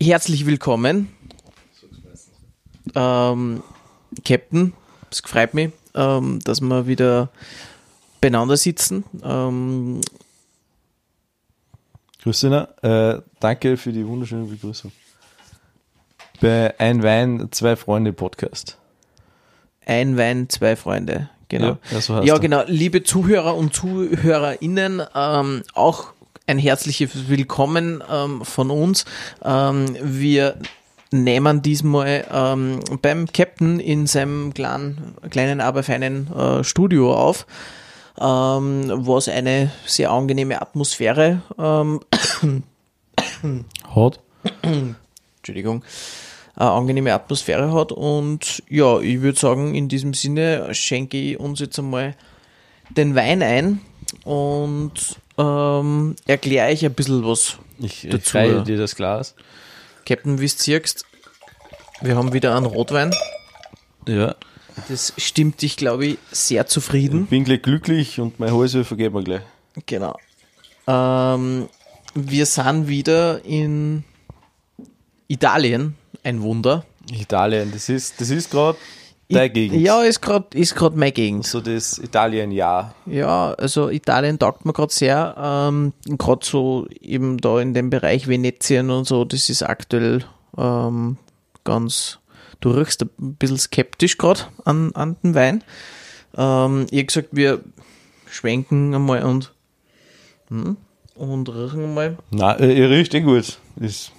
Herzlich willkommen, ähm, Captain. Es freut mich, ähm, dass wir wieder beieinander sitzen. Ähm, Christina, äh, danke für die wunderschöne Begrüßung. Bei Ein Wein, zwei Freunde Podcast. ein Wein, zwei Freunde. Genau. Ja, ja, so Ja, genau. Liebe Zuhörer und ZuhörerInnen, ähm, auch ein herzliches Willkommen ähm, von uns. Ähm, wir nehmen diesmal ähm, beim Captain in seinem kleinen, kleinen aber feinen äh, Studio auf, ähm, was eine sehr angenehme Atmosphäre, ähm, Hat? Entschuldigung, eine angenehme Atmosphäre hat. Und ja, ich würde sagen, in diesem Sinne schenke ich uns jetzt einmal den Wein ein und ähm, erkläre euch ein bisschen was. Ich, ich Dazu, dir das Glas. Captain, wie siehst, wir haben wieder einen Rotwein. Ja. Das stimmt dich, glaube ich, sehr zufrieden. Bin gleich glücklich und mein Hals vergeben wir gleich. Genau. Ähm, wir sind wieder in Italien. Ein Wunder. Italien, das ist, das ist gerade deine Gegend. Ja, ist gerade ist grad meine Gegend. So das Italien-Jahr. Ja, also Italien taugt mir gerade sehr. Ähm, gerade so eben da in dem Bereich Venetien und so, das ist aktuell ähm, ganz, du riechst ein bisschen skeptisch gerade an, an den Wein. Ähm, ich gesagt, wir schwenken einmal und, hm, und riechen einmal Nein, äh, ihr riecht eh gut. Das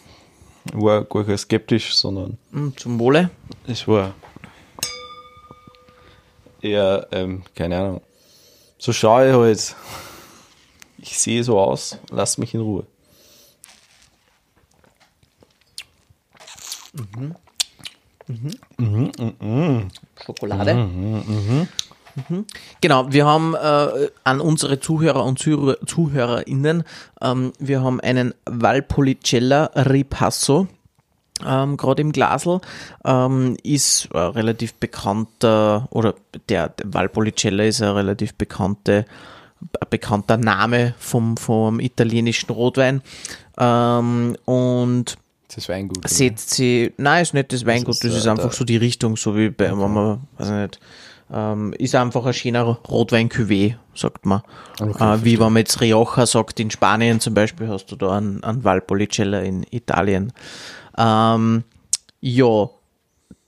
war gar kein skeptisch, sondern hm, zum Wohle. es war eher, ähm, keine Ahnung. So schaue ich halt. Ich sehe so aus, lass mich in Ruhe. Schokolade. Mhm. Genau, wir haben äh, an unsere Zuhörer und Zuhörer, ZuhörerInnen, ähm, wir haben einen Valpolicella Ripasso, ähm, gerade im Glasl, ähm, ist ein relativ bekannter, oder der, der Valpolicella ist ein relativ bekannte, ein bekannter Name vom, vom italienischen Rotwein. Ähm, und Das ist Weingut. setzt sie, nein, ist nicht das Weingut, ist, das ist äh, einfach der- so die Richtung, so wie bei, wenn man, weiß ich nicht, ähm, ist einfach ein schöner rotwein cuvée sagt man. Okay, äh, wie wenn man jetzt Rioja sagt, in Spanien zum Beispiel hast du da einen, einen Valpolicella in Italien. Ähm, ja,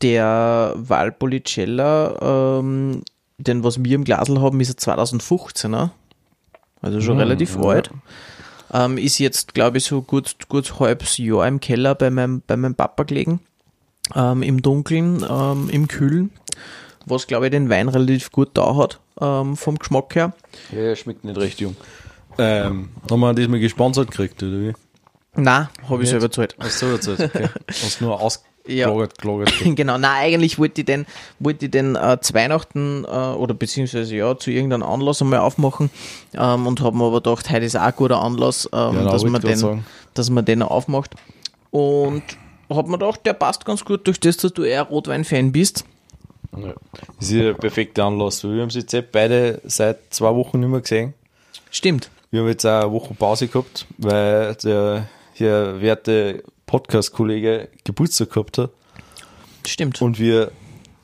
der Valpolicella, ähm, den was wir im Glasl haben, ist ein 2015er. Also schon relativ alt. Ähm, ist jetzt, glaube ich, so gut, gut halbes Jahr im Keller bei meinem, bei meinem Papa gelegen. Ähm, Im Dunkeln, ähm, im Kühlen. Was, glaube ich, den Wein relativ gut da hat, ähm, vom Geschmack her. Ja, ja, schmeckt nicht recht jung. Ähm, haben wir diesmal gesponsert gekriegt, oder wie? Na, habe ich selber gezahlt. Hast du erzählt? Okay. Hast nur Ja. ausgelagert, gelagert. genau, na eigentlich wollte ich den, wollte ich den äh, zu Weihnachten äh, oder beziehungsweise ja zu irgendeinem Anlass einmal aufmachen ähm, und habe mir aber gedacht, heute ist auch ein guter Anlass, ähm, Genau, dass, man den, sagen. dass man den aufmacht. Und habe mir gedacht, der passt ganz gut durch das, dass du eher Rotwein-Fan bist. Ja. Das ist ja der perfekte Anlass. Wir haben sie jetzt eh beide seit zwei Wochen nicht mehr gesehen. Stimmt. Wir haben jetzt auch eine Woche Pause gehabt, weil der hier werte Podcast-Kollege Geburtstag gehabt hat Stimmt. und wir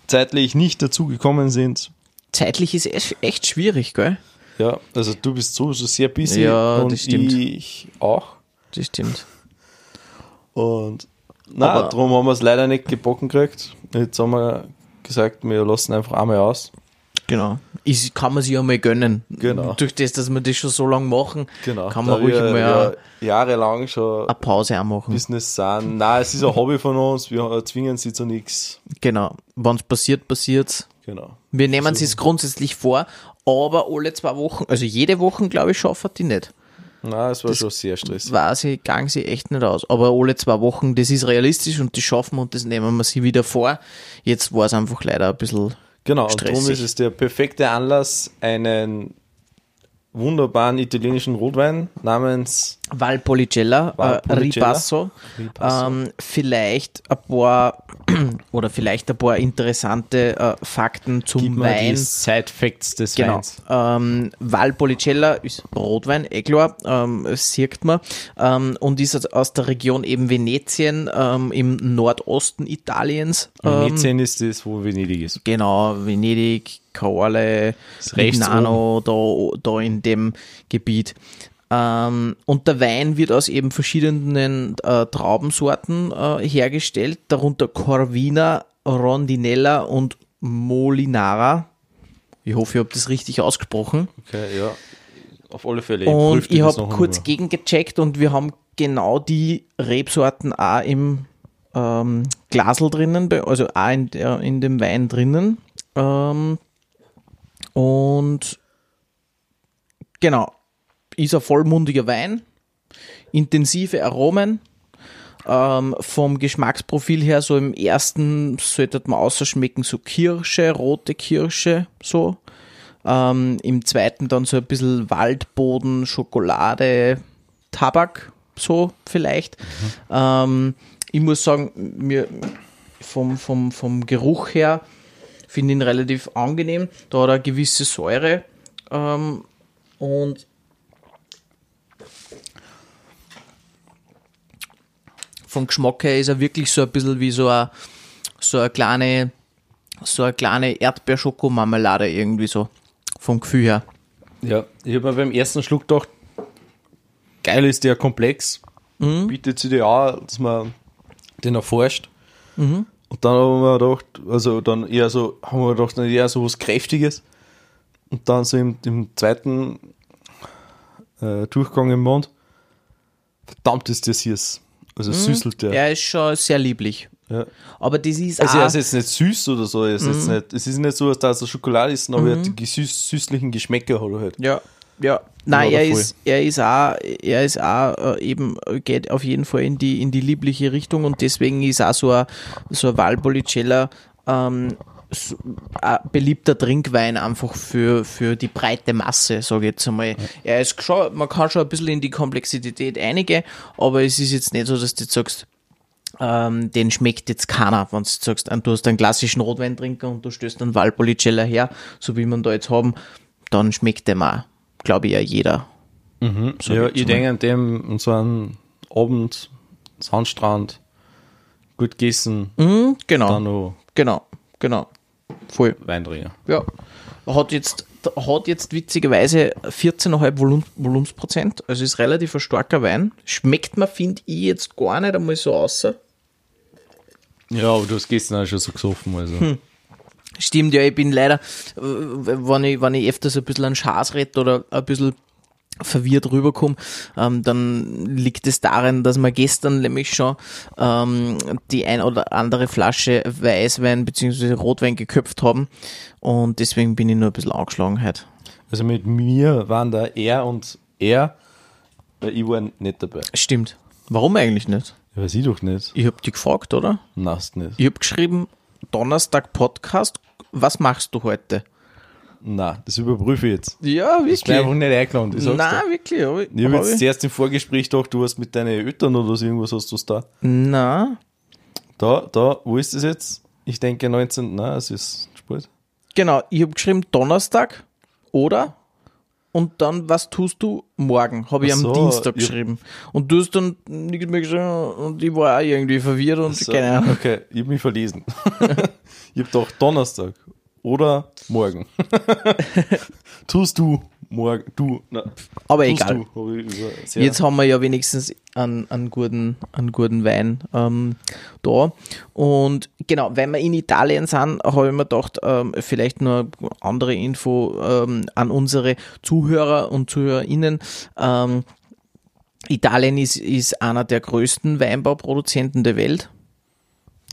zeitlich nicht dazu gekommen sind. Zeitlich ist echt schwierig, gell? Ja, also du bist sowieso sehr busy Ja, und ich auch. Das stimmt. Und na, darum haben wir es leider nicht gebocken gekriegt. Jetzt haben wir gesagt, wir lassen einfach einmal aus. Genau. Ist, kann man sich ja mal gönnen. Genau. Durch das, dass wir das schon so lange machen, Genau. kann Da man ruhig wir mal eine, jahrelang schon eine Pause auch machen. Business sind. Nein, es ist ein Hobby von uns, wir zwingen sie zu nichts. Genau. Wenn es passiert, passiert's. Genau. Wir nehmen es grundsätzlich vor, aber alle zwei Wochen, also jede Woche, glaube ich, schaffen die nicht. Nein, es war schon sehr stressig. Weiß ich, gang sie echt nicht aus. Aber alle zwei Wochen, das ist realistisch und das schaffen wir und das nehmen wir sie wieder vor. Jetzt war es einfach leider ein bisschen Genau, und darum stressig. ist es der perfekte Anlass, einen wunderbaren italienischen Rotwein namens Valpolicella, äh, Valpolicella. Ripasso. Ripasso. Ähm, vielleicht ein paar oder vielleicht ein paar interessante äh, Fakten zum Gib Wein. die Side-Facts des Genau. Weins. Ähm, Valpolicella ist Rotwein, eh klar, ähm, sieht man. Ähm, und ist aus- der Region eben Venetien ähm, im Nordosten Italiens. Ähm, Venetien ist das, wo Venedig ist. Genau, Venedig, rechts Vignano, da, da in dem Gebiet. Ähm, und der Wein wird aus eben verschiedenen äh, Traubensorten äh, hergestellt, darunter Corvina, Rondinella und Molinara. Ich hoffe, ich habe das richtig ausgesprochen. Okay, ja. Auf alle Fälle. Und prüf dir ich habe kurz einmal. gegengecheckt und wir haben genau die Rebsorten auch im ähm, Glasel drinnen, also auch in, der, in dem Wein drinnen. Ähm, und genau, ist ein vollmundiger Wein, intensive Aromen. Ähm, vom Geschmacksprofil her, so im ersten sollte man ausschmecken, so Kirsche, rote Kirsche, so. Ähm, Im zweiten dann so ein bisschen Waldboden, Schokolade, Tabak, so vielleicht. Ähm, ich muss sagen, mir vom, vom, vom Geruch her finde ich ihn relativ angenehm. Da hat er eine gewisse Säure. Ähm, und vom Geschmack her ist er wirklich so ein bisschen wie so eine, so eine kleine, so eine kleine Erdbeerschokomarmelade irgendwie so. Vom Gefühl her. Ja, ich habe mir beim ersten Schluck gedacht, geil ist der Komplex. Mhm. Bietet sich dir auch, dass man den erforscht. Mhm. Und dann haben wir gedacht, also dann eher so, haben wir gedacht, eher so was Kräftiges. Und dann so im, im zweiten äh, Durchgang im Mond, verdammt ist das hier. Also süßelt der. Mhm. Er ist schon sehr lieblich. Ja. Aber das ist Also auch, er ist jetzt nicht süß oder so, er ist Mhm. jetzt nicht, es ist nicht so, dass er Schokolade ist, aber er hat die süß, süßlichen Geschmäcker hat er halt. Ja, ja. Nein, Ja, er voll. ist, er ist auch, er ist auch äh, eben, geht auf jeden Fall in die, in die liebliche Richtung und deswegen ist auch so ein, so ein Valpolicella ähm, so, beliebter Trinkwein einfach für, für die breite Masse, sage ich jetzt einmal. Er ist schon, man kann schon ein bisschen in die Komplexität einige, aber es ist jetzt nicht so, dass du jetzt sagst, ähm, den schmeckt jetzt keiner, wenn du jetzt sagst, du hast einen klassischen Rotweintrinker und du stößt einen Valpolicella her, so wie wir ihn da jetzt haben, dann schmeckt dem auch, glaube ich, ja jeder. So ja, ich mal. denke an dem, und so einen Abend, Sandstrand, gut gegessen, Mhm, genau, genau, genau. Voll. Wein trinken. Ja. Hat jetzt, hat jetzt witzigerweise 14,5 Volum, Volumensprozent, also ist relativ ein starker Wein. Schmeckt mir, finde ich, jetzt gar nicht einmal so außer. Ja, aber du hast gestern auch schon so gesoffen, also. Hm. Stimmt, ja, ich bin leider, wenn ich, wenn ich öfters ein bisschen an Schaß rede oder ein bisschen verwirrt rüberkomme, ähm, dann liegt es daran, dass wir gestern nämlich schon ähm, die ein oder andere Flasche Weißwein bzw. Rotwein geköpft haben und deswegen bin ich nur ein bisschen angeschlagen heute. Also mit mir waren da er und er, weil ich war nicht dabei. Stimmt. Warum eigentlich nicht? Ja, weiß ich doch nicht. Ich hab dich gefragt, oder? Nast nicht. Ich hab geschrieben, Donnerstag Podcast, was machst du heute? Na, das überprüfe ich jetzt. Ja, Ich bin einfach nicht eingeladen. Ich Nein, dir. wirklich. Hab ich, habe hab jetzt zuerst im Vorgespräch gedacht, du hast mit deinen Eltern oder so irgendwas hast du da. Na, Da, da, wo ist das jetzt? Ich denke 19. Nein, es ist spät. genau. Ich habe geschrieben Donnerstag oder und dann, was tust du morgen? Habe ich Ach am so, Dienstag geschrieben. Und du hast dann nichts mehr geschrieben und ich war auch irgendwie verwirrt und So, keine Ahnung. Okay, ich habe mich verlesen. ich habe gedacht Donnerstag oder morgen. Tust du morgen, du, na, Aber egal. du, Jetzt haben wir ja wenigstens einen, einen, guten, einen guten Wein ähm, da. Und genau, wenn wir in Italien sind, habe ich mir gedacht, ähm, vielleicht nur andere Info ähm, an unsere Zuhörer und ZuhörerInnen. Ähm, Italien ist, ist einer der größten Weinbauproduzenten der Welt.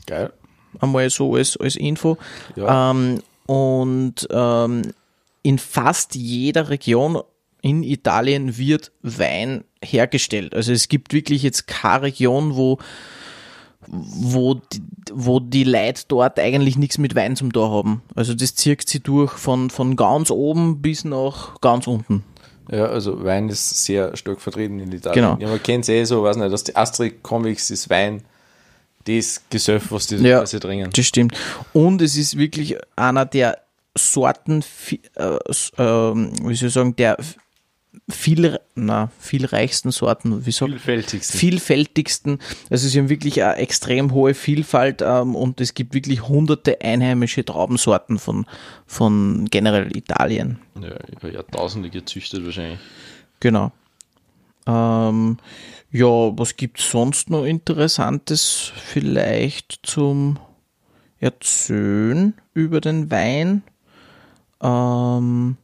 geil. Einmal so als, als Info. Ja. Ähm, und ähm, in fast jeder Region in Italien wird Wein hergestellt. Also es gibt wirklich jetzt keine Region, wo, wo, die, wo die Leute dort eigentlich nichts mit Wein zum Tor haben. Also das zirkt sie durch von, von ganz oben bis nach ganz unten. Ja, also Wein ist sehr stark vertreten in Italien. Genau. Ja, man kennt es eh so, weiß nicht, dass die Astrid Convix ist Wein, das Gesöff, was die Ja. was sie trinken. Das stimmt. Und es ist wirklich einer der Sorten, äh, ähm, wie soll ich sagen, der viel, na, vielreichsten Sorten, wie sagt Vielfältigsten. vielfältigsten. Also sie haben wirklich eine extrem hohe Vielfalt ähm, und es gibt wirklich hunderte einheimische Traubensorten von, von generell Italien. Ja, über Jahrtausende gezüchtet wahrscheinlich. Genau. Ähm, ja, was gibt es sonst noch Interessantes vielleicht zum Erzählen über den Wein? Ähm,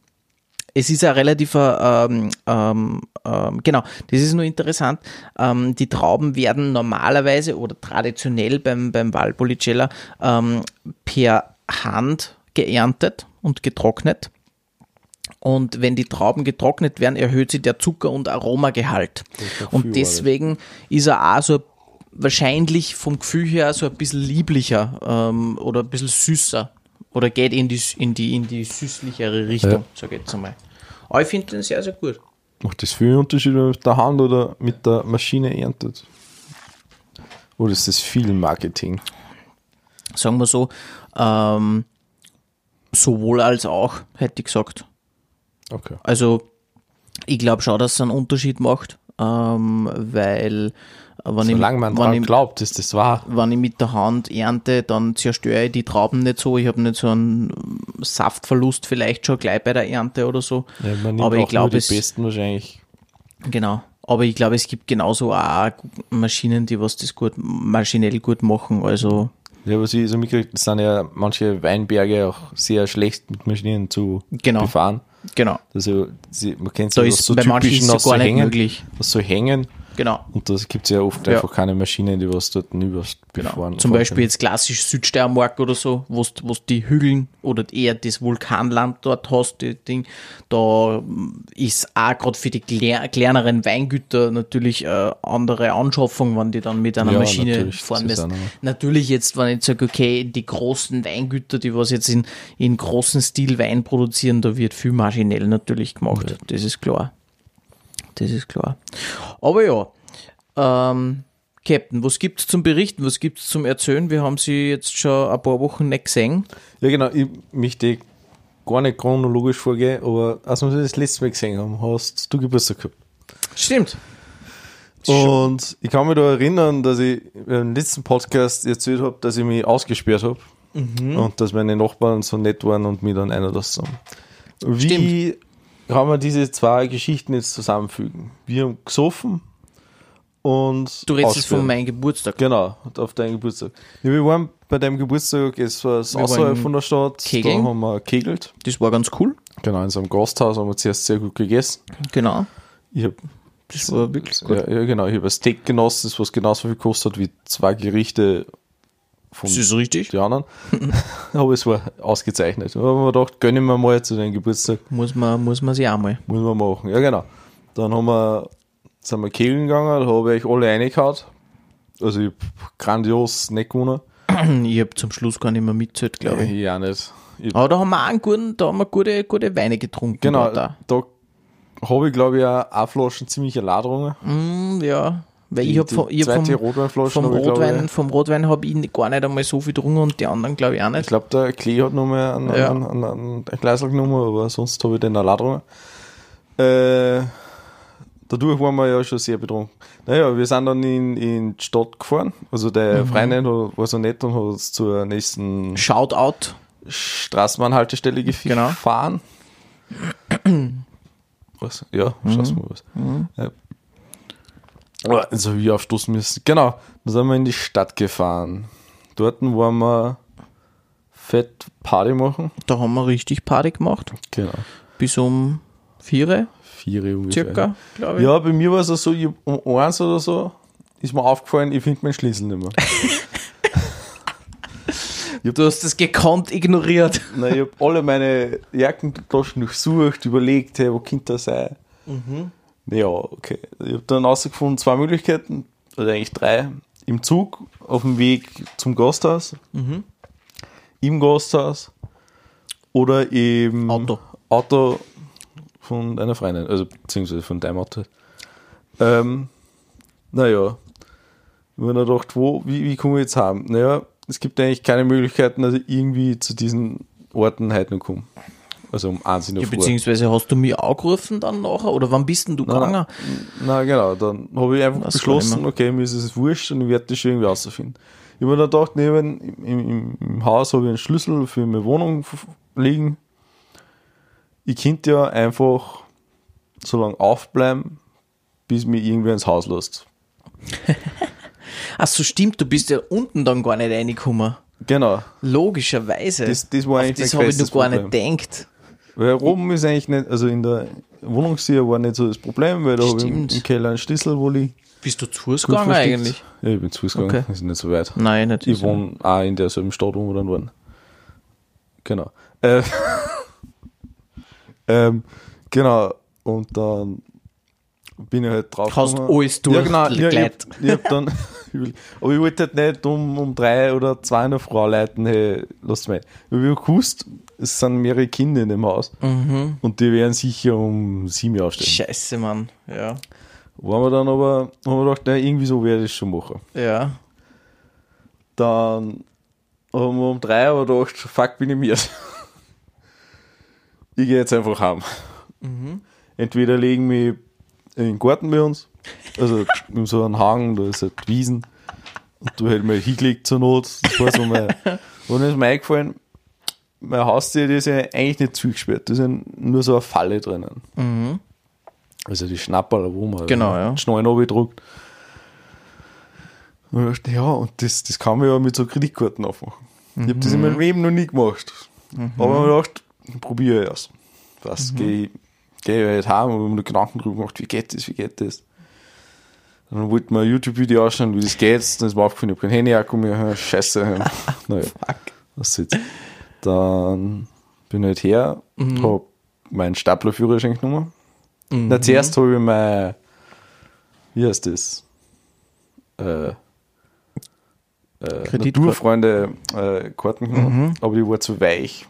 es ist ja relativ, äh, ähm, ähm, ähm, genau, das ist nur interessant. Ähm, die Trauben werden normalerweise oder traditionell beim, beim Valpolicella ähm, per Hand geerntet und getrocknet. Und wenn die Trauben getrocknet werden, erhöht sich der Zucker- und Aromagehalt. Und deswegen ist er auch so wahrscheinlich vom Gefühl her so ein bisschen lieblicher ähm, oder ein bisschen süßer. Oder geht in die, in die, in die süßlichere Richtung, Ja. sag ich jetzt einmal. Aber ich finde den sehr, sehr gut. Macht das viel Unterschied, wenn man mit der Hand oder mit der Maschine erntet? Oder ist das viel Marketing? Sagen wir so, ähm, sowohl als auch, hätte ich gesagt. Okay. Also ich glaube schon, dass es einen Unterschied macht, ähm, weil äh, wenn, Solange ich, man wenn, dran ich, glaubt, ist das wahr. wenn ich mit der Hand ernte, dann zerstöre ich die Trauben nicht so. Ich habe nicht so einen Saftverlust vielleicht schon gleich bei der Ernte oder so. Ja, man nimmt Aber auch ich glaube, die es, besten wahrscheinlich. genau. Aber ich glaube, es gibt genauso auch Maschinen, die was das gut, maschinell gut machen. Also Ja, was ich so mitgekriegt, sind ja manche Weinberge auch sehr schlecht mit Maschinen zu Genau. befahren. Genau. Also man kennt Da ja ist so bei manchen ist es gar nicht hängen, möglich. was so hängen. Genau. Und da gibt es ja oft Ja. einfach keine Maschinen, die was dort über Genau. befahren. Zum Beispiel jetzt klassisch Südsteiermark oder so, wo du die Hügeln oder eher das Vulkanland dort hast, die Ding, da mm, ist auch gerade für die kleineren Weingüter natürlich äh, andere Anschaffung, wenn die dann mit einer Ja, Maschine natürlich, fahren das müssen. Natürlich jetzt, wenn ich sage, okay, die großen Weingüter, die was jetzt in, in großen Stil Wein produzieren, da wird viel maschinell natürlich gemacht. Das ist klar. Das ist klar. Aber ja, ähm, Captain, was gibt's zum Berichten? Was gibt's zum Erzählen? Wir haben sie jetzt schon ein paar Wochen nicht gesehen. Ja, genau. Ich möchte gar nicht chronologisch vorgehen, aber als wir das letzte Mal gesehen haben, hast du Geburtstag gehabt. Stimmt. Und ich kann mich da erinnern, dass ich im letzten Podcast erzählt habe, dass ich mich ausgesperrt habe und dass meine Nachbarn so nett waren und mich dann einlassen haben. Wie kann man diese zwei Geschichten jetzt zusammenfügen? Wir haben gesoffen und Du redest jetzt von meinem Geburtstag. Genau, auf deinen Geburtstag. Ja, wir waren bei deinem Geburtstag, es war Wir außerhalb von der Stadt, kegeln. da haben wir kegelt. Das war ganz cool. Genau, in so einem Gasthaus haben wir zuerst sehr gut gegessen. Genau. Ich hab, Das war wirklich gut. ja, ja, genau, ich habe ein Steak genossen, das was genauso viel kostet hat wie zwei Gerichte von Das ist richtig. den anderen. Aber es war ausgezeichnet. Da haben wir gedacht, gönnen wir mal zu deinem Geburtstag, Muss man, muss man sich auch mal. muss man machen. Ja, genau. Dann haben wir, sind wir kegeln gegangen, da habe ich alle reingehauen. Also ich grandios nicht gewonnen. Ich habe zum Schluss gar nicht mehr mitgezählt, glaube ich. Auch nicht. Ich, Aber da haben wir auch einen guten, da haben wir gute, gute Weine getrunken. genau, Da. da habe ich glaube ich auch eine Flasche ziemlich Ladrungen. Mm, ja. Weil Die- ich habe vom, ich hab vom, Rotweinflasche vom ich, Rotwein, ich- vom Rotwein habe ich gar nicht einmal so viel getrunken und die anderen glaube ich auch Ich nicht. glaube, der Klee hat noch mal einen, Ja. einen, einen, einen, ein Gleisel genommen, aber sonst habe ich den dran. Äh, dadurch waren wir ja schon sehr betrunken. Naja, wir sind dann in, in die Stadt gefahren. Also der Mhm. Freundin war so nett und hat uns zur nächsten Shoutout. Straßenbahnhaltestelle gef- Genau. gefahren. Was? Ja, Mhm. mal was. Ja. Also wie aufstoßen müssen. Genau, dann sind wir in die Stadt gefahren. Dort waren wir fett Party machen. Da haben wir richtig Party gemacht. Genau. Bis um vier Vier ungefähr. circa, glaube ich. Ja, bei mir war es so, hab um eins oder so ist mir aufgefallen, ich finde meinen Schlüssel nicht mehr. Du hast das gekonnt ignoriert. Nein, ich habe alle meine Jackentaschen durchsucht, überlegt, hey, wo könnte das sein? Ja, okay. Ich habe dann herausgefunden, zwei Möglichkeiten, oder eigentlich drei. Im Zug, auf dem Weg zum Gasthaus, im Gasthaus oder im Auto. Auto von deiner Freundin, also beziehungsweise von deinem Auto. Ähm, naja, wenn er gedacht, wo, wie, wie kommen wir jetzt haben? Naja, es gibt eigentlich keine Möglichkeiten, dass ich irgendwie zu diesen Orten heute noch komme. Also um eins in der Ja, beziehungsweise hast du mich angerufen dann nachher? Oder wann bist denn du Nein, gegangen? Na genau, dann habe ich einfach gar beschlossen, okay, mir ist es wurscht und ich werde das schon irgendwie rausfinden. Ich habe mir dann gedacht, neben, im, im, Haus habe ich einen Schlüssel für meine Wohnung liegen. Ich könnte ja einfach so lange aufbleiben, bis mir irgendwer ins Haus lässt. Ach so, stimmt, du bist ja unten dann gar nicht reingekommen. Genau, Logischerweise. Das- das war eigentlich das habe ich noch gar Problem. nicht gedacht. Weil oben ist eigentlich nicht, also in der Wohnungstür war nicht so das Problem, weil da habe ich im, Keller einen Schlüssel, wo ich Bist du zu Fuß gegangen eigentlich? Ja, ich bin zu Fuß gegangen, Okay. ist nicht so weit. Nein, nicht. Ich wohne auch in derselben Stadt, wo wir dann waren. Genau. Äh, ähm, genau. Und dann bin ich halt drauf. Hast gekommen. alles Ja, genau. Ich, hab- ich hab dann, aber ich wollte halt nicht um, um drei oder zwei in der Frau leiten, hey, lasst mich. Ich habe gewusst, es sind mehrere Kinder in dem Haus. Mhm. Und die werden sicher um sieben aufstehen. Scheiße, Mann. Ja. Waren wir dann aber, haben wir gedacht, nein, irgendwie so werde ich schon machen. Ja. Dann haben wir um drei aber gedacht, fuck, bin ich mir. Ich gehe jetzt einfach heim. Entweder legen wir in den Garten bei uns, also mit so einem Hang, da ist halt Wiesen, und du halt mal hingelegt zur Not. Das war so mein, und dann ist mir eingefallen, mein Haustier, das ist ja eigentlich nicht zugesperrt, da ist ja nur so eine Falle drinnen. Also die Schnapperl, wo man Genau, ja. die Schnallen runtergedruckt. Und ich dachte, ja, und das, das kann man ja mit so Kreditkarten aufmachen. Ich habe das in meinem Leben noch nie gemacht. Aber ich gedacht, probiere ich aus. Was, geh, geh halt heim und habe mir Gedanken drüber gemacht, wie geht das, wie geht das. Dann wollte man ein YouTube-Video anschauen, wie das geht. Dann ist mir aufgefallen, ich habe kein Handy-Akku mehr. Scheiße. naja, was jetzt. Dann bin ich halt her, Mhm. habe meinen Staplerführerschein genommen. Na, zuerst habe ich mein, wie heißt das? Äh, äh. Naturfreunde äh, Karten genommen, aber die war zu weich.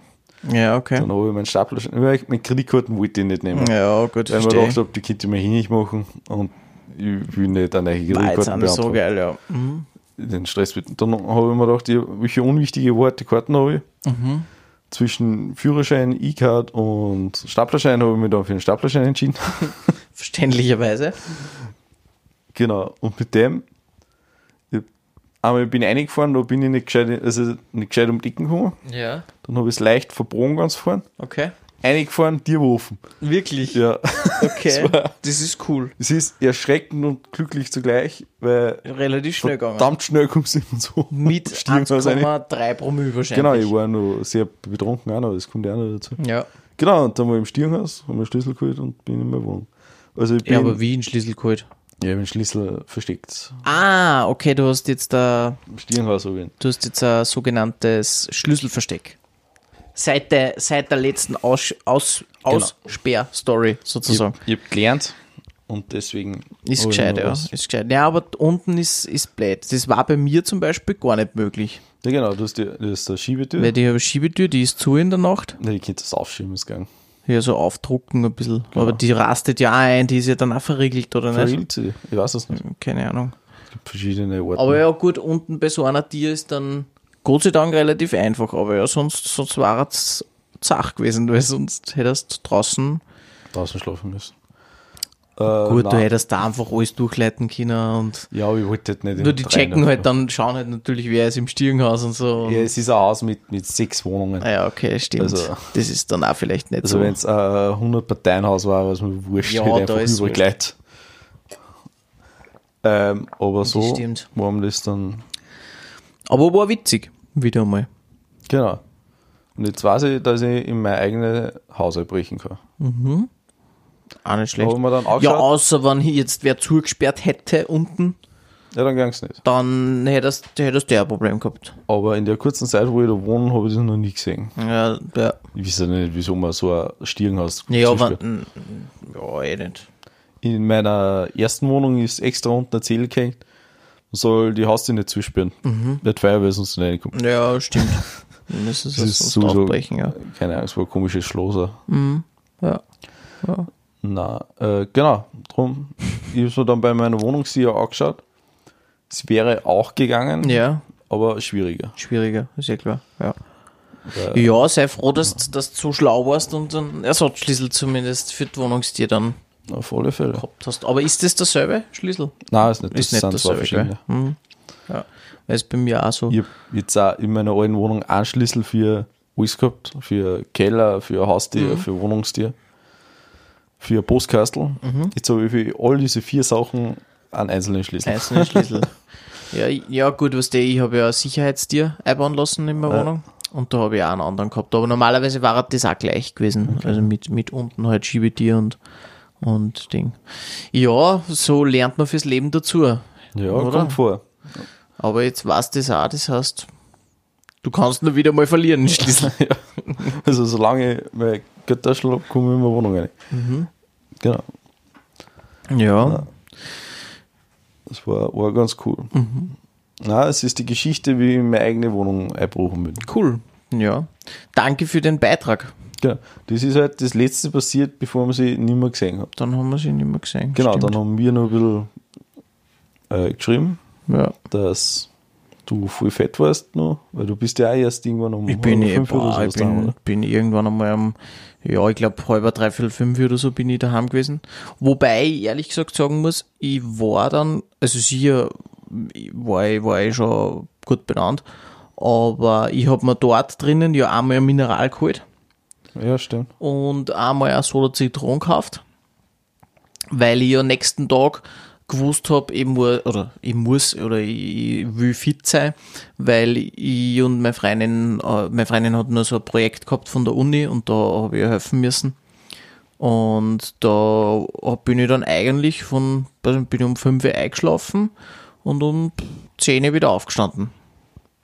Ja, okay. Dann habe ich meinen ich- meine Kreditkarten wollte ich nicht nehmen. Ja, gut, weil ich mir gedacht habe, die könnte ich mir hinig machen und ich will nicht eine neue Kreditkarten nicht so beantragen. geil, ja. Mhm. Den Stress mit. Dann habe ich mir gedacht, welche unwichtige Worte Karten habe ich? Mhm. Zwischen Führerschein, E-Card und Staplerschein habe ich mich dann für den Staplerschein entschieden. Verständlicherweise. Genau, und mit dem, bin ich reingefahren, da bin ich nicht gescheit, also nicht gescheit um die Ecken gekommen. Ja. Dann habe ich es leicht verbogen ganz gefahren. Okay. Reingefahren, Tier offen. Wirklich? Ja. Okay. Das war- Das ist cool. Es ist erschreckend und glücklich zugleich, weil Relativ schnell gegangen. verdammt schnell kommst du immer so. Mit Stirnhaus rein. 1,3 Promille wahrscheinlich. Genau, ich war noch sehr betrunken auch noch, das kommt ja auch noch dazu. Ja. Genau, und dann war ich im Stirnhaus, habe mir Schlüssel geholt und bin in meine Wohnung. Also ich bin, Ja, aber wie ein Schlüssel geholt? Ja, ich den Schlüssel versteckt. Ah, okay, du hast jetzt da, Stirnhaus ich du hast jetzt ein sogenanntes Schlüsselversteck. Seit der, seit der letzten Aus, Aus, Genau. Aussperr-Story Ich, sozusagen. ich habe gelernt und deswegen. Ist hab ich gescheit, ja. Ist gescheit. Ja, aber unten ist, ist blöd. Das war bei mir zum Beispiel gar nicht möglich. Ja, genau, du hast, die, du hast eine Schiebetür. Weil die habe Schiebetür, die ist zu in der Nacht. Ja, ich könnte das aufschieben, ist gegangen. Hier so aufdrucken ein bisschen. Genau. Aber die rastet ja ein, die ist ja dann auch verriegelt, oder nicht? Verriegelt sie? Ich weiß es nicht. Keine Ahnung. Es gibt verschiedene Orte. Aber ja, gut, unten bei so einer Tier ist dann Gott sei Dank relativ einfach. Aber ja, sonst, sonst war es zach gewesen, weil sonst hättest du draußen. draußen schlafen müssen. Äh, Gut, du nein. hättest da einfach alles durchleiten können und Ja, aber ich wollte halt nicht nur die checken halt dann, schauen halt natürlich, wer ist im Stirnhaus und so. Ja, es ist ein Haus mit, mit sechs Wohnungen. Ah ja, okay, stimmt. Also- das ist dann auch vielleicht nicht Also so. wenn es ein 100 Parteienhaus war, was mir wurscht, Ja, da einfach ist überall. Ähm, aber so stimmt. mir das dann, Aber war witzig, wieder mal. genau. Und jetzt weiß ich, dass ich in mein eigenes Haus einbrechen kann. Auch nicht schlecht. Aber man dann Ja, ja, außer wenn hier jetzt wer zugesperrt hätte unten, dann ging es nicht. dann hättest, hättest du ja ein Problem gehabt. Aber in der kurzen Zeit, wo ich da wohne, habe ich das noch nie gesehen. Ja, ja. Ich weiß ja nicht, wieso man so ein Stirnhaus Ja, aber, ja, eh nicht. In meiner ersten Wohnung ist extra unten ein Zettel gehängt, man soll die Haustür nicht zusperren. Mhm. Wird Feuerwehr sonst nicht reinkommt. Ja, stimmt. Dann ist es Das das ist aufbrechen, ja. keine es war ein komisches Schlosser. ja. Ja. Na, äh, genau, drum. Ich habe mir dann bei meiner Wohnung sie angeschaut. Es wäre auch gegangen, ja, aber schwieriger. schwieriger, ist ja klar. Ja. Weil- Ja, sei froh, dass, dass du so schlau warst und einen Ersatzschlüssel zumindest für die Wohnungstür dann Auf alle Fälle. gehabt hast. Aber ist das derselbe Schlüssel? Nein, ist nicht. Das ist nicht dasselbe, verschiedene. Mhm. Ja, weil es bei mir auch so. Ich habe jetzt auch in meiner alten Wohnung einen Schlüssel für alles gehabt. Für Keller, für Haustier, Mhm. für Wohnungstier, für Postkastel. Mhm. Jetzt habe ich für all diese vier Sachen einen einzelnen Schlüssel. einzelne Schlüssel. ja, ja, gut, was der, ich habe ja ein Sicherheitstier einbauen lassen in meiner Ja. Wohnung. Und da habe ich auch einen anderen gehabt. Aber normalerweise war das auch gleich gewesen. Also mit, mit unten halt Schiebetier und, und Ding. Ja, so lernt man fürs Leben dazu. Ja, Oder? kommt vor. Aber jetzt weißt du das auch, das heißt, du kannst nur wieder mal verlieren, Schlüssel. ja. Also solange mein Komme ich in meine Wohnung rein. Mhm. Genau. ja. Das war, war ganz cool. Mhm. Na, es ist die Geschichte, wie ich in meine eigene Wohnung einbrochen bin. cool. Ja. Danke für den Beitrag. Genau. Das ist halt das letzte passiert, bevor man sie nicht mehr gesehen hat. Dann haben wir sie nicht mehr gesehen. Genau, Stimmt. dann haben wir noch ein bisschen äh, geschrieben, Ja. dass du voll fett warst noch, weil du bist ja auch erst irgendwann um Ich bin, eh, fünf oder boah, so ich bin, oder? bin irgendwann einmal am, ja, ich glaube, halber, dreiviertel fünf oder so bin ich daheim gewesen. Wobei ich ehrlich gesagt sagen muss, ich war dann, also sicher war ich, war ich schon gut benannt, aber ich habe mir dort drinnen ja einmal ein Mineral geholt Ja, stimmt. und einmal eine Soda Zitron gekauft, weil ich ja nächsten Tag gewusst habe, ich muss, oder ich muss, oder ich, will fit sein, weil ich und meine Freundin, äh, meine Freundin hat nur so ein Projekt gehabt von der Uni und da habe ich ihr helfen müssen. Und da bin ich dann eigentlich von, bin ich um 5 Uhr eingeschlafen und um 10 Uhr wieder aufgestanden.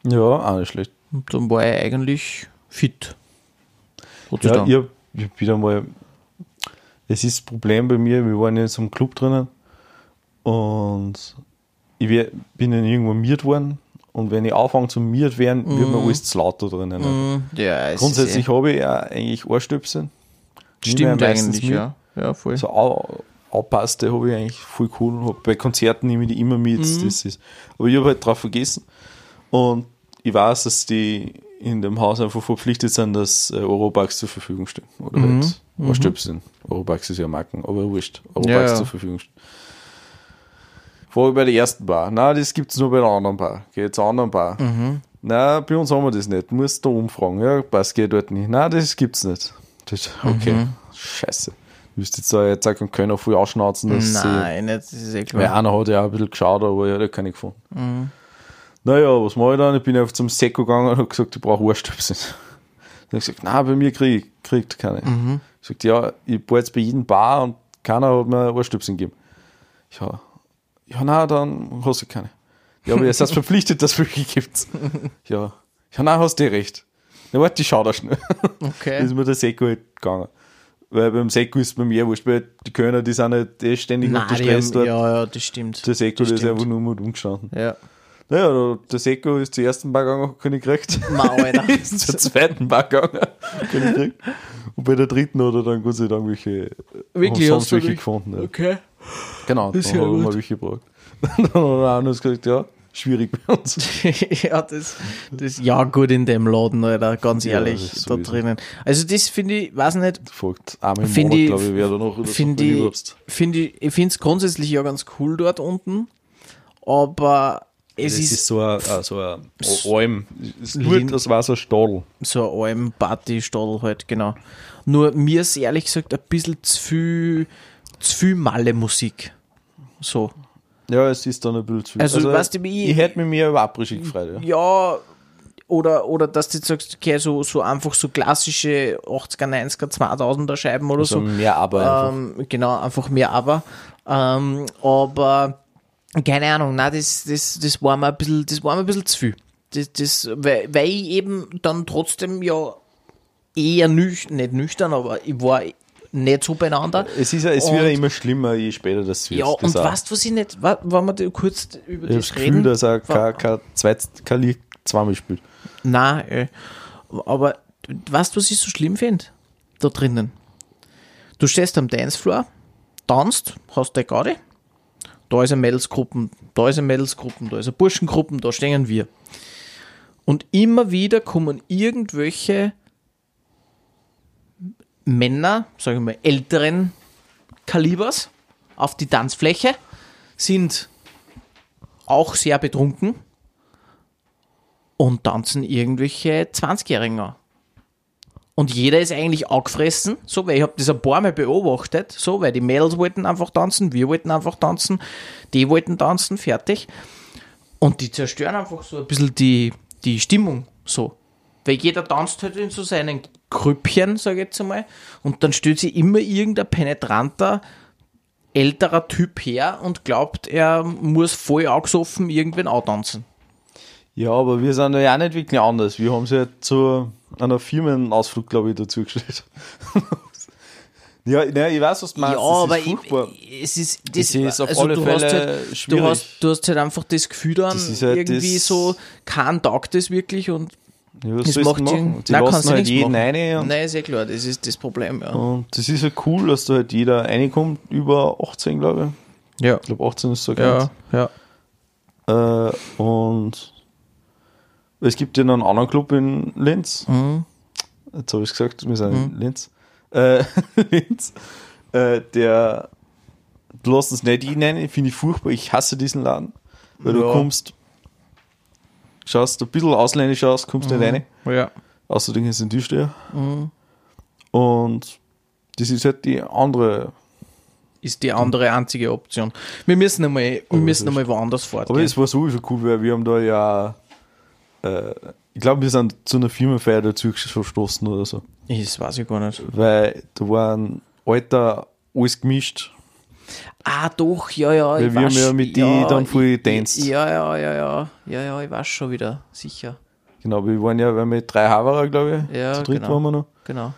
Ja, auch nicht schlecht. Und dann war ich eigentlich fit. Ja, ich ich hab wieder mal. Es ist das Problem bei mir, wir waren jetzt im Club drinnen und ich wär, bin dann irgendwo miert worden und wenn ich anfange zu miert werden, wird mir alles zu laut da drinnen. Mhm, ja, es Grundsätzlich eh- habe ich ja eigentlich Ohrstöpsel. Stimmt eigentlich, mit. ja. Ja, voll. So Aupaste habe ich eigentlich voll cool. Hab bei Konzerten nehme ich die immer mit. Mhm. Das ist, aber ich habe halt drauf vergessen. Und ich weiß, dass die in dem Haus einfach verpflichtet sind, dass äh, Eurobucks zur Verfügung stehen. Oder Mhm. halt Ohrstöpsel sind. Eurobucks ist ja Marken, aber wurscht. Eurobucks Ja, ja. zur Verfügung stehen. Vorher bei der ersten Bar. Nein, das gibt es nur bei der anderen Bar. Geh zur anderen Bar. Mhm. Nein, bei uns haben wir das nicht. Du musst da umfragen. Ja, passt, geh dort nicht. Nein, das gibt's nicht. Das, okay, Mhm. scheiße. Du wirst jetzt da jetzt auch keinen Kölner voll ausschnauzen, dass Nein, das ist eh weil einer hat ja auch ein bisschen geschaut, aber er hat ja keine gefunden. Mhm. Naja, was mache ich dann? Ich bin einfach zum Seko gegangen und habe gesagt, ich brauche Ohrstöpsel. Dann habe ich gesagt, nein, bei mir krieg, kriegt keine. Mhm. Ich gesagt, ja, ich war jetzt bei jedem Bar und keiner hat mir Ohrstöpsel gegeben. Ja, ja, na, dann hast du keine. Ja, aber ihr seid verpflichtet, dass es welche gibt. Ja, ja, nein, hast du eh recht. Na, warte, ich schau da schnell. Dann Okay. ist mir der Seko halt gegangen. Weil beim Seko ist bei mir wurscht, weil die Kölner, die sind halt eh ständig Nein, unter Stress haben, dort. ja, ja, das stimmt. Der Seko, das der ist stimmt. einfach nur mal umgestanden. Ja. Naja, der- Seko ist zur ersten Bar gegangen, keine gekriegt. Mau, ist zur zweiten Bar gegangen, keine gekriegt. Und bei der dritten hat er dann Gott sei Dank welche, Wirklich, sonst welche dich- gefunden. Ja. Okay. Genau, dann ist hat ja er gut. mal welche gebraucht. dann hat er auch noch gesagt, ja, schwierig bei uns. ja, das, das, ja, gut in dem Laden, Alter, ganz Ja, ehrlich, das ist da drinnen. Also, das finde ich, weiß nicht, Folgt einmal im Find Monat, ich- glaube ich, wer da noch oder finde wenn ich, überhaupt. finde ich, ich finde es grundsätzlich ja ganz cool dort unten, aber es ist, ist so ein, äh, so ein Alm. Tut, das war so ein Stadel. so ein Alm-Party-Stadel halt, genau. Nur mir ist ehrlich gesagt ein bisschen zu viel, zu viel Malle-Musik. So. Ja, es ist dann ein bisschen zu viel. Also, weißt du, wie- ich hätte mich mehr über Abrischi gefreut. Ja. Ja, oder, oder dass du jetzt sagst, okay, so, so einfach so klassische 80er, 90er, 2000er Scheiben oder So so. mehr aber einfach. Ähm, genau, einfach mehr aber. Ähm, aber keine Ahnung, nein, das, das, das war mir ein bisschen, das war mir ein bisschen zu viel. Das, das, weil, weil ich eben dann trotzdem ja eher nüchtern, nicht nüchtern, aber ich war nicht so beieinander. Es, ist es wird ja immer schlimmer, je später das wird. Ja, das und auch. weißt du, was ich nicht, wollen wir kurz über Ich habe das das Gefühl, reden? dass er kein, kein, zweit, kein Lied zweimal spielt. Nein, äh, aber weißt du, was ich so schlimm finde? Da drinnen. Du stehst am Dancefloor, tanzt, hast deine Gaudi, da ist eine Mädelsgruppen, da ist eine Mädelsgruppen, da ist eine Burschengruppen, da stehen wir. Und immer wieder kommen irgendwelche Männer, sage ich mal, älteren Kalibers auf die Tanzfläche, sind auch sehr betrunken und tanzen irgendwelche 20-Jährigen an. Und jeder ist eigentlich angefressen, so, weil ich habe das ein paar Mal beobachtet, so, weil die Mädels wollten einfach tanzen, wir wollten einfach tanzen, die wollten tanzen, fertig. Und die zerstören einfach so ein bisschen die, die Stimmung, so. Weil jeder tanzt halt in so seinen Krüppchen, sage ich jetzt einmal, und dann stellt sich immer irgendein penetranter, älterer Typ her und glaubt, er muss voll angesoffen irgendwen antanzen. Ja, aber wir sind ja auch nicht wirklich anders. Wir haben sie ja zu einer Firmenausflug, glaube ich, dazu gestellt. ja, ne, ich weiß, was du meinst. Ja, aber ist furchtbar. ich, es ist, das, Es ist auf also alle du Fälle hast halt, du schwierig. hast, du hast halt einfach das Gefühl dann, Das halt irgendwie das- so, kein taugt das wirklich und ja, was das du macht machen? die, nein, kannst du halt jeden machen. rein. Und, Nein, ist eh klar, das ist das Problem, ja. und das ist ja cool, dass da halt jeder reinkommt, über 18, glaube ich. Ja, Ich glaube, 18 ist so ja, ja. Äh, und es gibt ja noch einen anderen Club in Linz. Mhm. Jetzt habe ich gesagt, wir sind in Linz. Äh, Linz. Äh, der, du lässt uns nicht rein, finde ich furchtbar. Ich hasse diesen Laden. Weil du Ja. kommst, schaust ein bisschen ausländisch aus, kommst nicht rein. Ja. Außerdem ist ein Türsteher. Und das ist halt die andere. Ist die andere einzige Option. Wir müssen einmal, wir müssen einmal woanders Aber fortgehen. es war sowieso cool, weil wir haben da ja, äh, ich glaube, wir sind zu einer Firmenfeier dazu verstoßen oder so. Das weiß ich gar nicht. Weil da waren Alter, alles gemischt. Ah, doch, ja, ja. Weil ich wir haben ja mit die dann ich- getanzt. Ja, ja, ja, ja. Ja, ja, ich weiß schon wieder. Sicher. Genau, wir waren ja wir mit drei Haverer, glaube ich. Ja, Zu dritt genau. waren wir noch. Genau.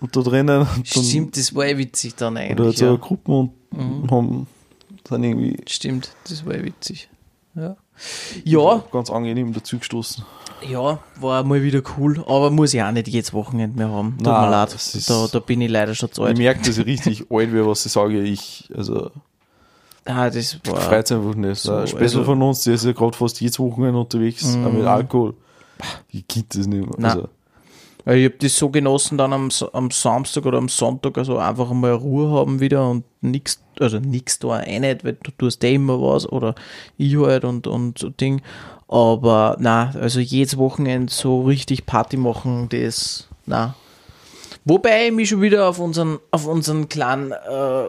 Und da drinnen. Stimmt, das war eh witzig dann Oder eigentlich. so Ja. Gruppen und haben dann irgendwie Stimmt, das war eh witzig. Ja. Ja, ganz angenehm dazu gestoßen. ja, war mal wieder cool, aber muss ich auch nicht jedes Wochenende mehr haben. Tut Nein, mir leid, da, da bin ich leider schon zu Ich alt. merke, dass ich richtig alt wäre, was ich sage. Ich, also, Ah, das war. freut einfach nicht. So, Späßel also- von uns, der ist ja gerade fast jedes Wochenende unterwegs, auch mit Alkohol. Ich geht das nicht mehr. Also, Ich habe das so genossen, dann am, am Samstag oder am Sonntag, also einfach mal Ruhe haben wieder und nix, also nix da auch nicht, weil du tust eh immer was oder ich halt und, und so Ding. Aber na, also jedes Wochenende so richtig Party machen, das, na. Wobei ich mich schon wieder auf unseren, auf unseren kleinen äh,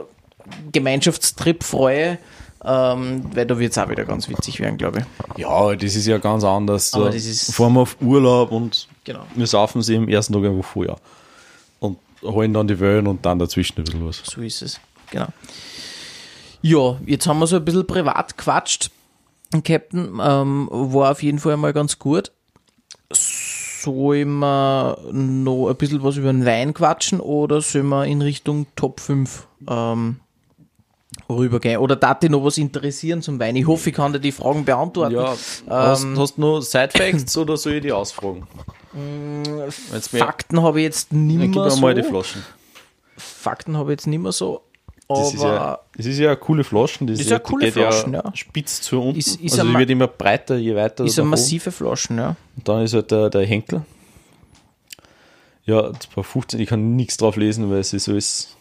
Gemeinschaftstrip freue, ähm, weil da wird es auch wieder ganz witzig werden, glaube ich. ja, das ist ja ganz anders. Aber Da das ist- wir auf Urlaub und Genau. wir saufen sie am ersten Tag einfach vorher. Und holen dann die Wellen und dann dazwischen ein bisschen was. So ist es. Genau. Ja, jetzt haben wir so ein bisschen privat quatscht. Captain ähm, war auf jeden Fall mal ganz gut. Sollen wir noch ein bisschen was über den Wein quatschen oder sollen wir in Richtung Top 5 ähm, rübergehen? Oder darf dich noch was interessieren zum Wein? Ich hoffe, ich kann dir die Fragen beantworten. Ja, hast, Ähm, hast du noch Side-Facts oder soll ich die ausfragen? Fakten habe ich jetzt nicht gib mehr mir so. mal die Flaschen. Fakten habe ich jetzt nicht mehr so. Aber Das ist, ja, das ist ja eine coole Flaschen. Das Ist ist ja coole Flaschen, ja, ja. spitz zu unten. Ist- ist also die wird immer breiter, je weiter ist eine massive Flaschen, ja. Und dann ist halt der, der Henkel. Ja, 215, ich kann nichts drauf lesen, weil es ist alles.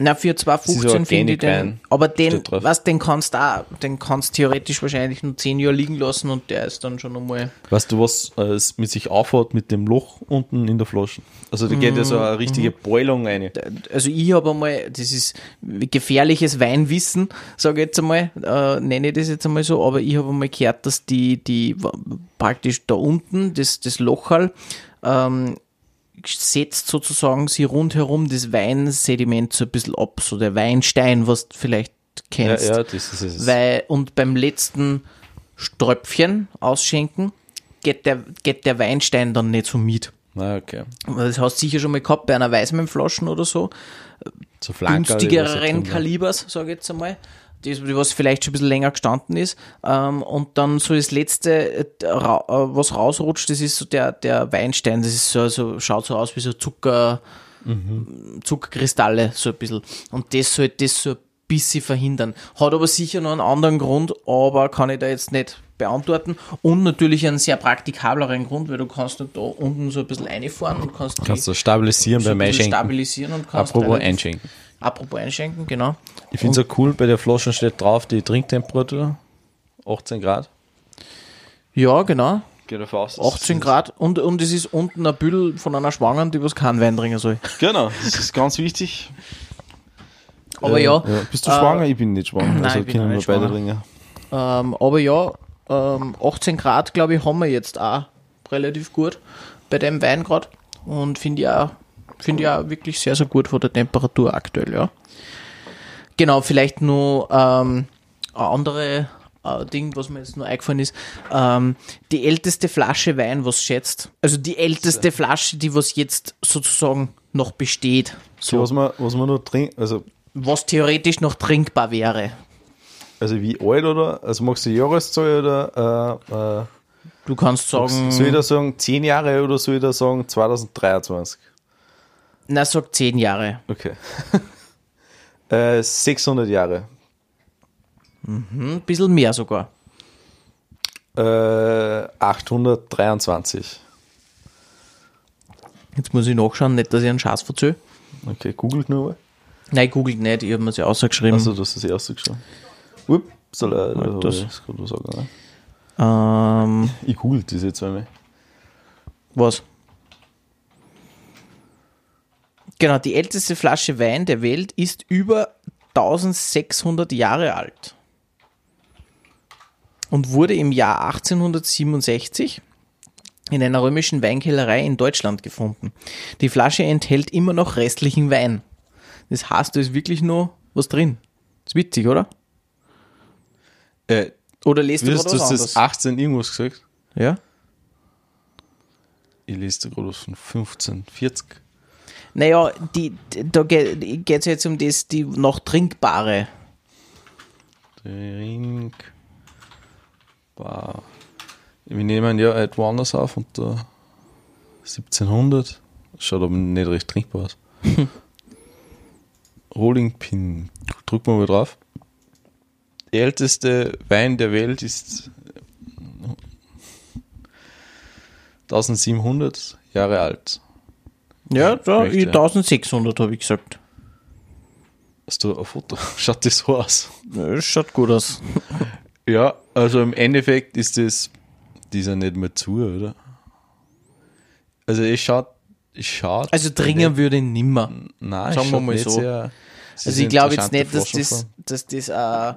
Na, für Das ist 2,15 ein finde ich den. Aber den, was, den kannst du auch, den kannst theoretisch wahrscheinlich nur 10 Jahre liegen lassen und der ist dann schon einmal. Weißt du, was äh, es mit sich aufhaut mit dem Loch unten in der Flasche? Also da geht ja so Mhm. eine richtige Beulung rein. Also ich habe einmal, das ist gefährliches Weinwissen, sage ich jetzt einmal, äh, nenne ich das jetzt einmal so, aber ich habe einmal gehört, dass die, die praktisch da unten, das, das Lochal, ähm, setzt sozusagen sie rundherum das Weinsediment so ein bisschen ab, so der Weinstein, was du vielleicht Ja, kennst. ja, das ist es. Weil, und beim letzten Ströpfchen ausschenken, geht der, geht der Weinstein dann nicht so mit. Okay. Das hast du sicher schon mal gehabt bei einer Weißweinflaschen oder so. So Günstigeren. Kalibers, sage ich jetzt einmal. Das, was vielleicht schon ein bisschen länger gestanden ist. Ähm, und dann so das letzte, äh, ra- äh, was rausrutscht, das ist so der, der Weinstein. Das ist so, so, schaut so aus wie so Zucker, Zuckerkristalle, so ein bisschen. Und das sollte das so ein bisschen verhindern. Hat aber sicher noch einen anderen Grund, aber kann ich da jetzt nicht beantworten. Und natürlich einen sehr praktikableren Grund, weil du kannst da unten so ein bisschen reinfahren und kannst, Kannst du stabilisieren so beim Einschenken. stabilisieren und kannst Apropos einschenken. Apropos einschenken, genau. Ich finde es auch cool, bei der Flasche steht drauf die Trinktemperatur. 18 Grad. Ja, genau. Geht davon aus. 18 Grad und, und es ist unten ein Büdel von einer Schwangeren, die was keinen Wein trinken soll. Genau, das ist ganz wichtig. Aber Äh, ja, Bist du äh, schwanger? Ich bin nicht schwanger. nein, also ich bin können wir nicht beide schwanger. ringen. Ähm, aber ja, ähm, 18 Grad, glaube ich, haben wir jetzt auch relativ gut bei dem Wein gerade. Und finde ich, auch- finde ich auch wirklich sehr, sehr gut von der Temperatur aktuell, ja. Genau, vielleicht nur ähm, ein andere äh, Ding, was mir jetzt nur eingefallen ist. Ähm, die älteste Flasche Wein, was schätzt. Also die älteste Flasche, die was jetzt sozusagen noch besteht. So. So, Was man, was man noch trinkt, also, was theoretisch noch trinkbar wäre. also wie alt oder? Also magst du Jahreszahl oder äh, äh, Du kannst sagen, soll ich da sagen 10 Jahre oder soll ich da sagen 2023? na sag 10 Jahre. Okay. äh, 600 Jahre. Ein bisschen mehr sogar. Äh, 823. Jetzt muss ich nachschauen, nicht, dass ich einen Schatz verzöge. Okay, googelt nur mal. Nein, googelt nicht, ich habe mir sie ausgeschrieben. Also, das ist das erste geschrieben. Upp, soll er, da das- ich das gerade was sagen, ne? Ähm, Ich googelt diese zweimal. was? Genau, die älteste Flasche Wein der Welt ist über 1600 Jahre alt und wurde im Jahr 1867 in einer römischen Weinkellerei in Deutschland gefunden. Die Flasche enthält immer noch restlichen Wein. Das heißt, da ist wirklich noch was drin. Ist witzig, oder? Äh, Oder lest du gerade was das anderes? 18 irgendwas gesagt? Ja? Ich lese gerade was von 1540. Naja, die, da geht es jetzt um das, die noch trinkbare. Trinkbar. Wir nehmen ja woanders auf und da 1700. Schaut aber nicht recht trinkbar aus. Rolling Pin. Drück mal mal drauf. Der älteste Wein der Welt ist 1700 Jahre alt. Ja, da ich- ja. 1600 habe ich gesagt. Hast du ein Foto? Schaut das so aus? Ja, Schaut gut aus. Ja, also im Endeffekt ist das dieser nicht mehr zu, oder? Also es schaut, es schaut. Also dringen würde ich nimmer. Nein, sagen wir mal so. Sehr, sehr Also ich glaube jetzt nicht, dass das, dass das ein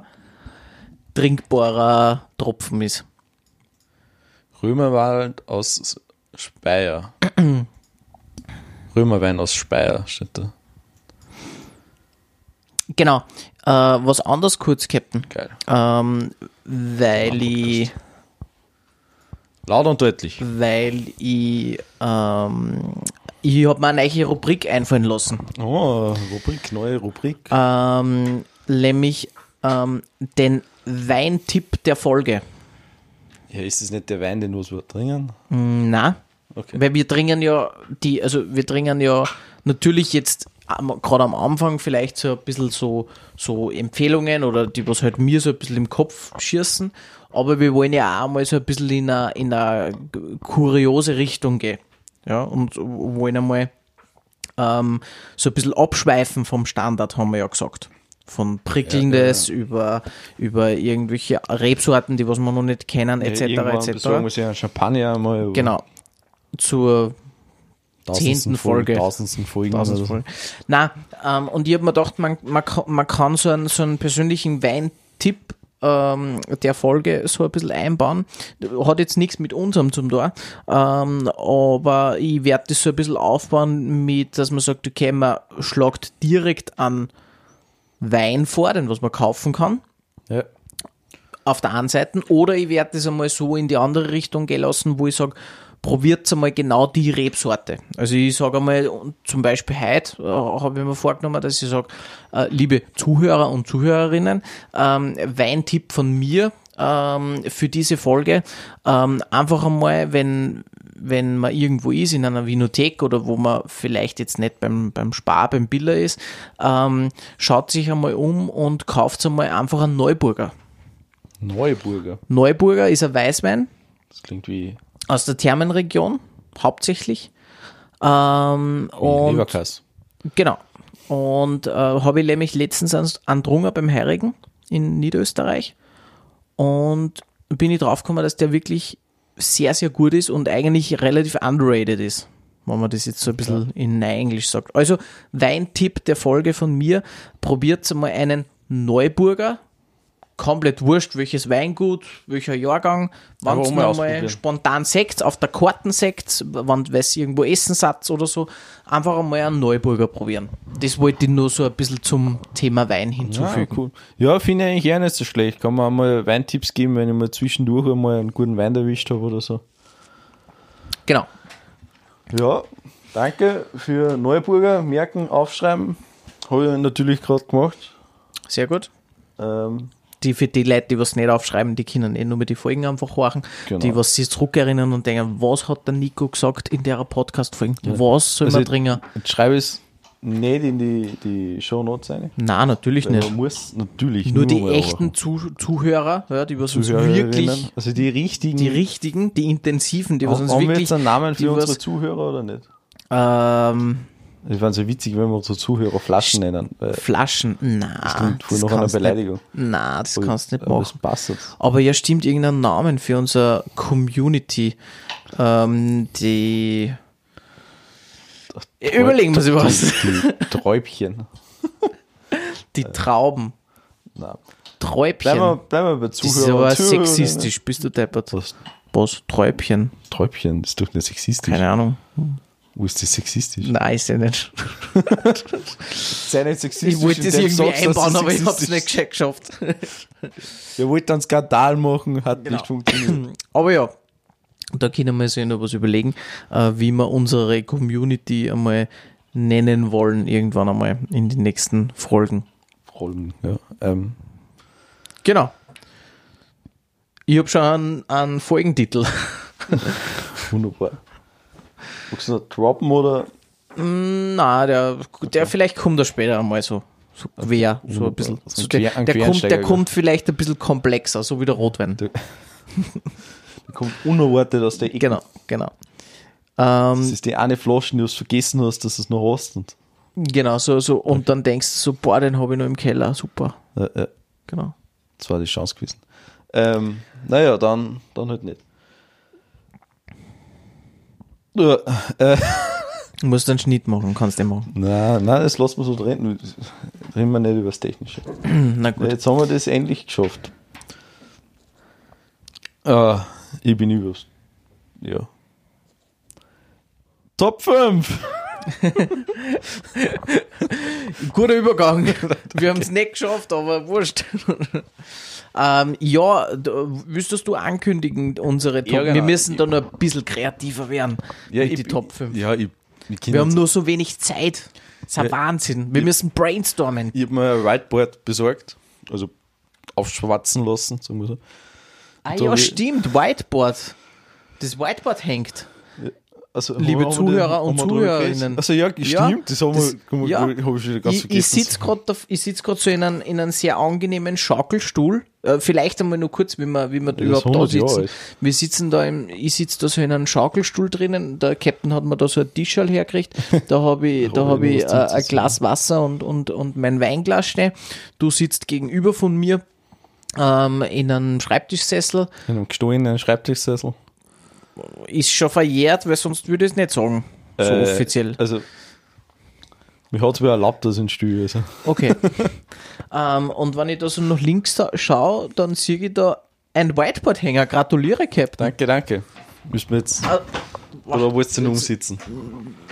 trinkbarer Tropfen ist. Römerwald aus Speyer. Römerwein aus Speyer steht da. Genau. Äh, was anderes kurz, Captain. Geil. Ähm, weil ich, Laut und deutlich. weil ich, ähm, ich habe mir eine neue Rubrik einfallen lassen. Oh, Rubrik, neue Rubrik. Ähm, nämlich ähm, den Weintipp der Folge. Ja, ist das nicht der Wein, den wir trinken? Na, Okay. weil wir dringen ja die, also wir dringen ja natürlich jetzt gerade am Anfang vielleicht so ein bisschen so, so Empfehlungen oder die, was halt mir so ein bisschen im Kopf schießen, aber wir wollen ja auch mal so ein bisschen in eine, in eine kuriose Richtung gehen. Ja, und wollen einmal ähm, so ein bisschen abschweifen vom Standard, haben wir ja gesagt. Von Prickelndes über, über irgendwelche Rebsorten, die was wir noch nicht kennen, etc. Irgendwann etc. besorgen wir einen Champagner aber Genau. Zur tausendsten zehnten Folge. Tausendsten Folgen. Tausend oder so. Folgen. Na, ähm, und ich habe mir gedacht, man, man, kann- man kann so einen, so einen persönlichen Weintipp ähm, der Folge so ein bisschen einbauen. Hat jetzt nichts mit unserem zum Tor, ähm, aber ich werde das so ein bisschen aufbauen mit, dass man sagt, okay, man schlagt direkt an Wein vor, den was man kaufen kann Ja. auf der einen Seite oder ich werde das einmal so in die andere Richtung gehen lassen, wo ich sage, probiert einmal genau die Rebsorte. Also ich sage einmal, zum Beispiel heute äh, habe ich mir vorgenommen, dass ich sage, äh, liebe Zuhörer und Zuhörerinnen, ähm, Weintipp von mir ähm, für diese Folge, ähm, einfach einmal, wenn wenn man irgendwo ist, in einer Vinothek oder wo man vielleicht jetzt nicht beim, beim Spar, beim Biller ist, ähm, schaut sich einmal um und kauft einmal einfach einen Neuburger. Neuburger. Neuburger ist ein Weißwein Das klingt wie, aus der Thermenregion, hauptsächlich. Ähm, und Leberkass. Genau. Und äh, habe ich nämlich letztens an, an Drunger beim Heirigen in Niederösterreich. Und bin ich draufgekommen, dass der wirklich sehr, sehr gut ist und eigentlich relativ underrated ist. Wenn man das jetzt so ein bisschen in Neuenglisch sagt. Also, Weintipp der Folge von mir: probiert mal einen Neuburger. Komplett wurscht, welches Weingut, welcher Jahrgang. Wenn es mal spontan Sekt, auf der Karten Sekt, wenn es irgendwo Essensatz oder so, einfach einmal einen Neuburger probieren. Das wollte ich nur so ein bisschen zum Thema Wein Ja, hinzufügen. cool. Ja, finde ich eigentlich auch nicht so schlecht. Kann man auch mal Weintipps geben, wenn ich mal zwischendurch einmal einen guten Wein erwischt habe oder so. Genau. Ja, danke für Neuburger. Merken, aufschreiben. Habe ich natürlich gerade gemacht. Sehr gut. Ähm, Die für die Leute, die was nicht aufschreiben, die können eh nur mit die Folgen einfach horchen. Genau. Die, was sich zurückerinnern und denken, was hat der Nico gesagt in der Podcast-Folge? Was soll also man? Jetzt schreibe ich es nicht in die, die Show Notes rein. Nein, natürlich Weil nicht. Muss natürlich Nur die mal echten Zu Zuhörer, ja, die was uns wirklich, also die richtigen. die richtigen, die intensiven, die was uns haben wir wirklich, jetzt einen Namen die für was- unsere Zuhörer oder nicht? ähm, Es wäre so witzig, wenn wir unsere Zuhörer Flaschen nennen. Flaschen, na, das klingt voll nach einer Beleidigung. Nicht, na, das kannst du nicht Aber machen. Jetzt. Aber ja, stimmt, irgendein Namen für unsere Community. Ähm, die. Überlegen wir sich was. Die, die Träubchen. Die Trauben. Nein. Träubchen. Bleiben wir, bleiben wir bei das ist Zuhörern. aber sexistisch. Bist du deppert? Was? Was? Träubchen? Träubchen, das ist doch nicht sexistisch. Keine Ahnung. Wo ist das sexistisch? Nein, ist ja nicht. Sei nicht sexistisch. Ich wollte das irgendwie sagst, einbauen, es aber ich hab's sexistisch nicht geschafft. ist. Wir wollten einen Skandal machen, hat Genau. nicht funktioniert. Aber ja, da können wir sich noch was überlegen, äh, wie wir unsere Community einmal nennen wollen, irgendwann einmal in den nächsten Folgen. Rollen, ja. Ähm, Genau. Ich habe schon einen, einen Folgentitel. wunderbar. Magst du droppen oder? Na, der, der vielleicht kommt er später einmal so. So quer, so ein bisschen. So der, der, kommt, der kommt vielleicht ein bisschen komplexer, so wie der Rotwein. Der- Der kommt unerwartet aus der Ecke. Genau, genau. Das Ähm, ist die eine Flasche, die du vergessen hast, dass du es noch hast. Und, genau, so, so. Und dann denkst du so, boah, den habe ich noch im Keller, super. äh, äh, Genau. das war die Chance gewesen. Ähm, naja, dann, dann halt nicht. Äh, Du musst einen Schnitt machen, kannst du machen. nein, nein, das lassen wir so drin. Reden wir nicht über das Technische. Na gut. jetzt haben wir das endlich geschafft. Ah, ich bin übers. Ja. Top 5! Guter Übergang. Wir haben es nicht geschafft, aber wurscht. ähm, ja, wüsstest du ankündigen, unsere Top? Ja, genau. Wir müssen da noch ein bisschen kreativer werden mit ich die Top 5. Ja, ich, ich, Wir haben nur so wenig Zeit. Das ist ein Ja. Wahnsinn. Wir müssen brainstormen. ich habe mir ein Whiteboard besorgt, also aufschwatzen lassen, sagen wir so. Ah ja, ich- stimmt. Whiteboard. Das Whiteboard hängt. Also, Liebe Zuhörer und Zuhörerinnen. Also ja, stimmt, Ja, das haben das- wir, ja. habe ich schon ganz Ich, ich vergessen. sitze gerade sitz so in einem, in einem sehr angenehmen Schaukelstuhl. Äh, vielleicht einmal nur kurz, wie wir, wie wir ist überhaupt da 100 Jahre sitzen. Wir sitzen da im, ich sitze da so in einem Schaukelstuhl drinnen. Der Captain hat mir da so ein Tischal hergekriegt. Da habe ich, da hab habe ich ich äh, ein. Glas Wasser und, und, und mein Weinglas stehen. Du sitzt gegenüber von mir ähm, in einem Schreibtischsessel. In einem gestohlenen Schreibtischsessel. Ist schon verjährt, weil sonst würde ich es nicht sagen. So Äh, offiziell. Also, mir hat es wieder erlaubt, dass ich in Stuhl also. Okay. ähm, und wenn ich da so nach links da schaue, dann sehe ich da ein Whiteboard-Hänger. Gratuliere, Captain. Danke, danke. Müssen wir jetzt, Ah, oder wolltest du noch umsitzen?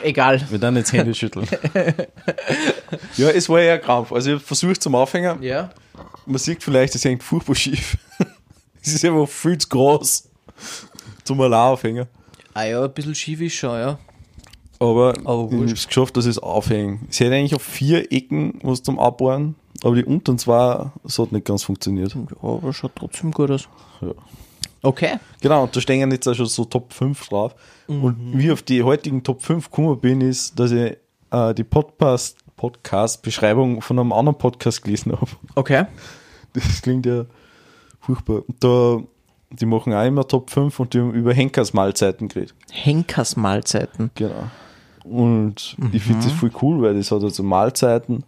Egal. Wir dann jetzt Hände schütteln. ja, es war ja Krampf. Also ich habe versucht zum Aufhängen. Ja. Man sieht vielleicht, es hängt furchtbar schief. es ist einfach viel zu groß zum allein aufhängen. Ah ja, ein bisschen schief ist schon, ja. Aber, Aber ich habe es geschafft, dass ich es aufhänge. Es hätte eigentlich auf vier Ecken was zum Abbauen, aber die unteren zwei, das hat nicht ganz funktioniert. Ja, aber schaut trotzdem gut aus. Ja. Okay. Genau, und da stehen jetzt auch schon so Top 5 drauf. Und wie ich auf die heutigen Top 5 gekommen bin, ist, dass ich äh, die Podcast, Podcast-Beschreibung von einem anderen Podcast gelesen habe. Okay. Das klingt ja furchtbar. Und Da, die machen auch immer Top 5 und die haben über Henkersmahlzeiten geredet. Henkersmahlzeiten. Genau. Und ich finde das voll cool, weil das hat halt so Mahlzeiten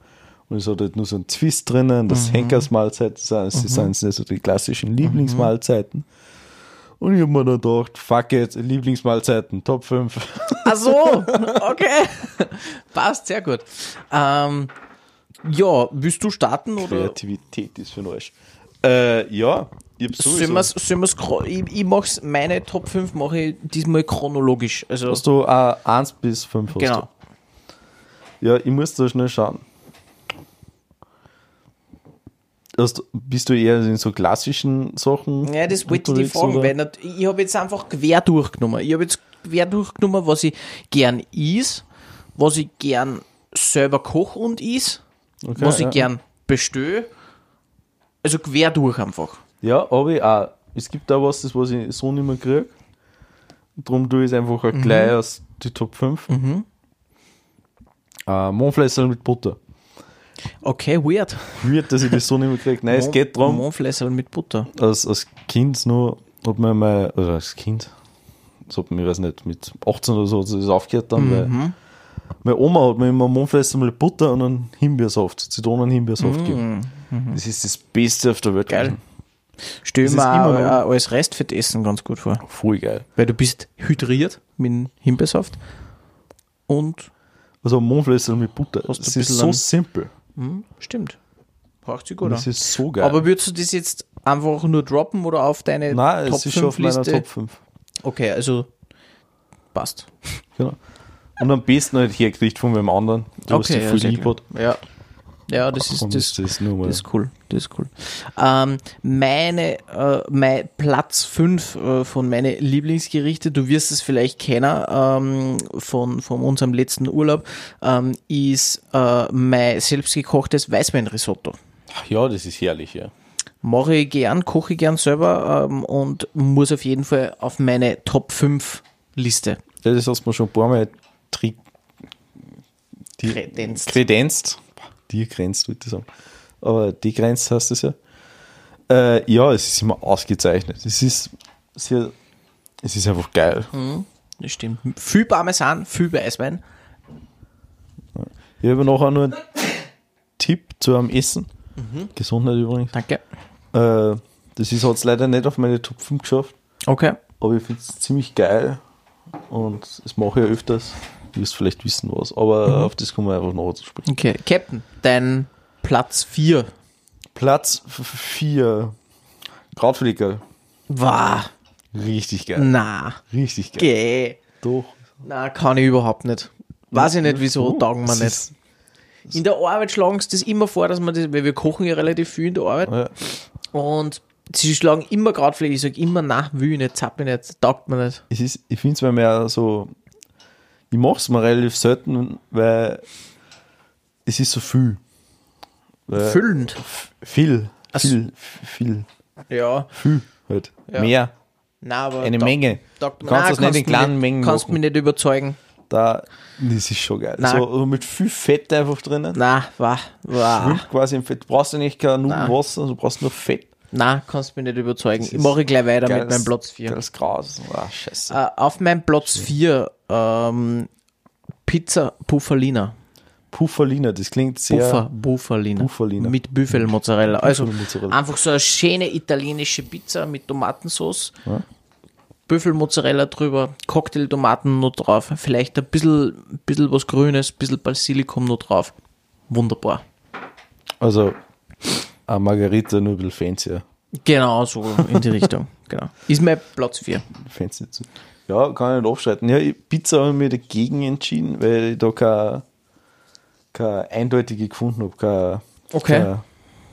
und es hat halt nur so einen Twist drinnen, das Henkersmahlzeiten sind, das sind nicht so die klassischen Lieblingsmahlzeiten. Und ich habe mir dann gedacht, fuck it, Lieblingsmahlzeiten, Top 5. Ach so, okay. Passt, sehr gut. Ähm, ja, willst du starten oder? Kreativität ist für Arsch. Äh, ja, ich hab Sollen sowieso. sollen ich, ich mach's, meine Top 5 mache ich diesmal chronologisch. Also, Hast du äh, 1 bis 5 hast genau. du. Ja, ich muss da schnell schauen. Hast, bist du eher in so klassischen Sachen? Ja, das wollte ich fragen, oder? weil nicht, ich habe jetzt einfach quer durchgenommen. Ich habe jetzt quer durchgenommen, was ich gern is, was ich gern selber koche und is, Okay, was ich ja. gern bestelle. Also quer durch einfach. Ja, aber ich auch. Es gibt da was, das was ich so nicht mehr kriege. Darum tue ich es einfach halt gleich aus die Top 5. Mhm. Äh, Mohnfläschel mit Butter. Okay, weird. Weird, dass ich das so nicht mehr kriege. Nein, es geht darum, Mohnfläschel mit Butter. als, als Kind nur, hat mir mal, oder als Kind, das hat mir, ich weiß nicht, mit 18 oder so, hat das aufgehört dann, weil Mhm. meine Oma hat mir immer Mohnfläschel mit Butter und einen Himbeersaft, Zitronen-Himbeersaft gegeben. Das ist das Beste auf der Welt. Mhm. Geil. gewesen. Stell mir auch, auch als Restfettessen ganz gut vor. Voll geil. Weil du bist hydriert mit Himbeersaft und Also Mohnfläschel mit Butter. Hast Das ist so simpel. hm, stimmt. Braucht sich gut das ist so geil. Aber würdest du das jetzt einfach nur droppen oder auf deine Nein, Top es ist schon auf 5 meiner Liste? Top 5. Okay, also passt. Genau. Und am besten halt hergekriegt von wem anderen, der was Okay, die ja, viel lieb hat. Ja. Ja, das ist das, das das ist cool. Das ist cool. Ähm, meine, äh, mein Platz 5 äh, von meinen Lieblingsgerichte, du wirst es vielleicht kennen ähm, von, von unserem letzten Urlaub, ähm, ist äh, mein selbstgekochtes Weißweinrisotto. Ja, das ist herrlich, ja. Mache ich gern, koche ich gern selber ähm, und muss auf jeden Fall auf meine Top 5 Liste ja das hast du mir schon ein paar Mal tri- kredenzt. kredenzt. Die grenzt, würde ich sagen. Aber die grenzt heißt es ja. Äh, ja, es ist immer ausgezeichnet. Es ist sehr, es ist einfach geil. Das stimmt. Viel Parmesan, viel Weißwein. Ich habe noch nur einen Tipp zu einem Essen. Mhm. Gesundheit übrigens. Danke. Äh, das ist jetzt leider nicht auf meine Top 5 geschafft. Okay. aber ich finde es ziemlich geil und das mache ich ja öfters. Du wirst vielleicht wissen was, aber auf das kommen wir einfach noch zu sprechen. Okay. Captain, dein Platz 4. Platz 4. Krautflicker. War. Richtig geil. Na. Richtig geil. Geh. Doch. Na, kann ich überhaupt nicht. Weiß ich nicht, wieso taugen wir nicht. In der Arbeit schlagen sie das immer vor, dass man das, weil wir kochen ja relativ viel in der Arbeit. Ja. Und sie schlagen immer Krautflicker. Ich sage immer, na, will ich nicht, zapp ich nicht, taugt mir nicht. Es ist, ich finde es mir mehr so, ich mache es mir relativ selten, weil es ist so viel. Weil Füllend. Viel, viel, viel, Ja. viel halt. Ja. Mehr, Na, aber eine taugt- Menge. taugt Du kannst na, das nicht in kleinen Mengen Kannst machen. mich nicht überzeugen. Da, das ist schon geil. Nein. So, so mit viel Fett einfach drinnen. Na, war, war. Schwimmt quasi im Fett. Du brauchst ja nicht kein Nein. Nudelwasser, du brauchst nur Fett. Na, kannst mich nicht überzeugen. Das Ich ist mache gleich weiter mit Geiles- meinem Platz 4. Geiles Gras. Ah, scheiße. Äh, auf meinem Platz 4 ähm, Pizza Buffalina. Pufferlina, das klingt sehr. Buffer, Buffalina. Buffalina. Mit Büffelmozzarella. Also Büffelmozzarella. einfach so eine schöne italienische Pizza mit Tomatensauce. Büffelmozzarella drüber, Cocktailtomaten noch drauf, vielleicht ein bisschen, bisschen was Grünes, ein bisschen Basilikum noch drauf. Wunderbar. Also, eine Margarita nur ein bisschen fancier. Genau, so in die Richtung. Genau. Ist mein Platz 4. Fancy. Ja, kann ich nicht abstreiten. Ja, ich- Pizza habe ich mir dagegen entschieden, weil ich da keine, keine eindeutige gefunden habe. Keine, Okay. keine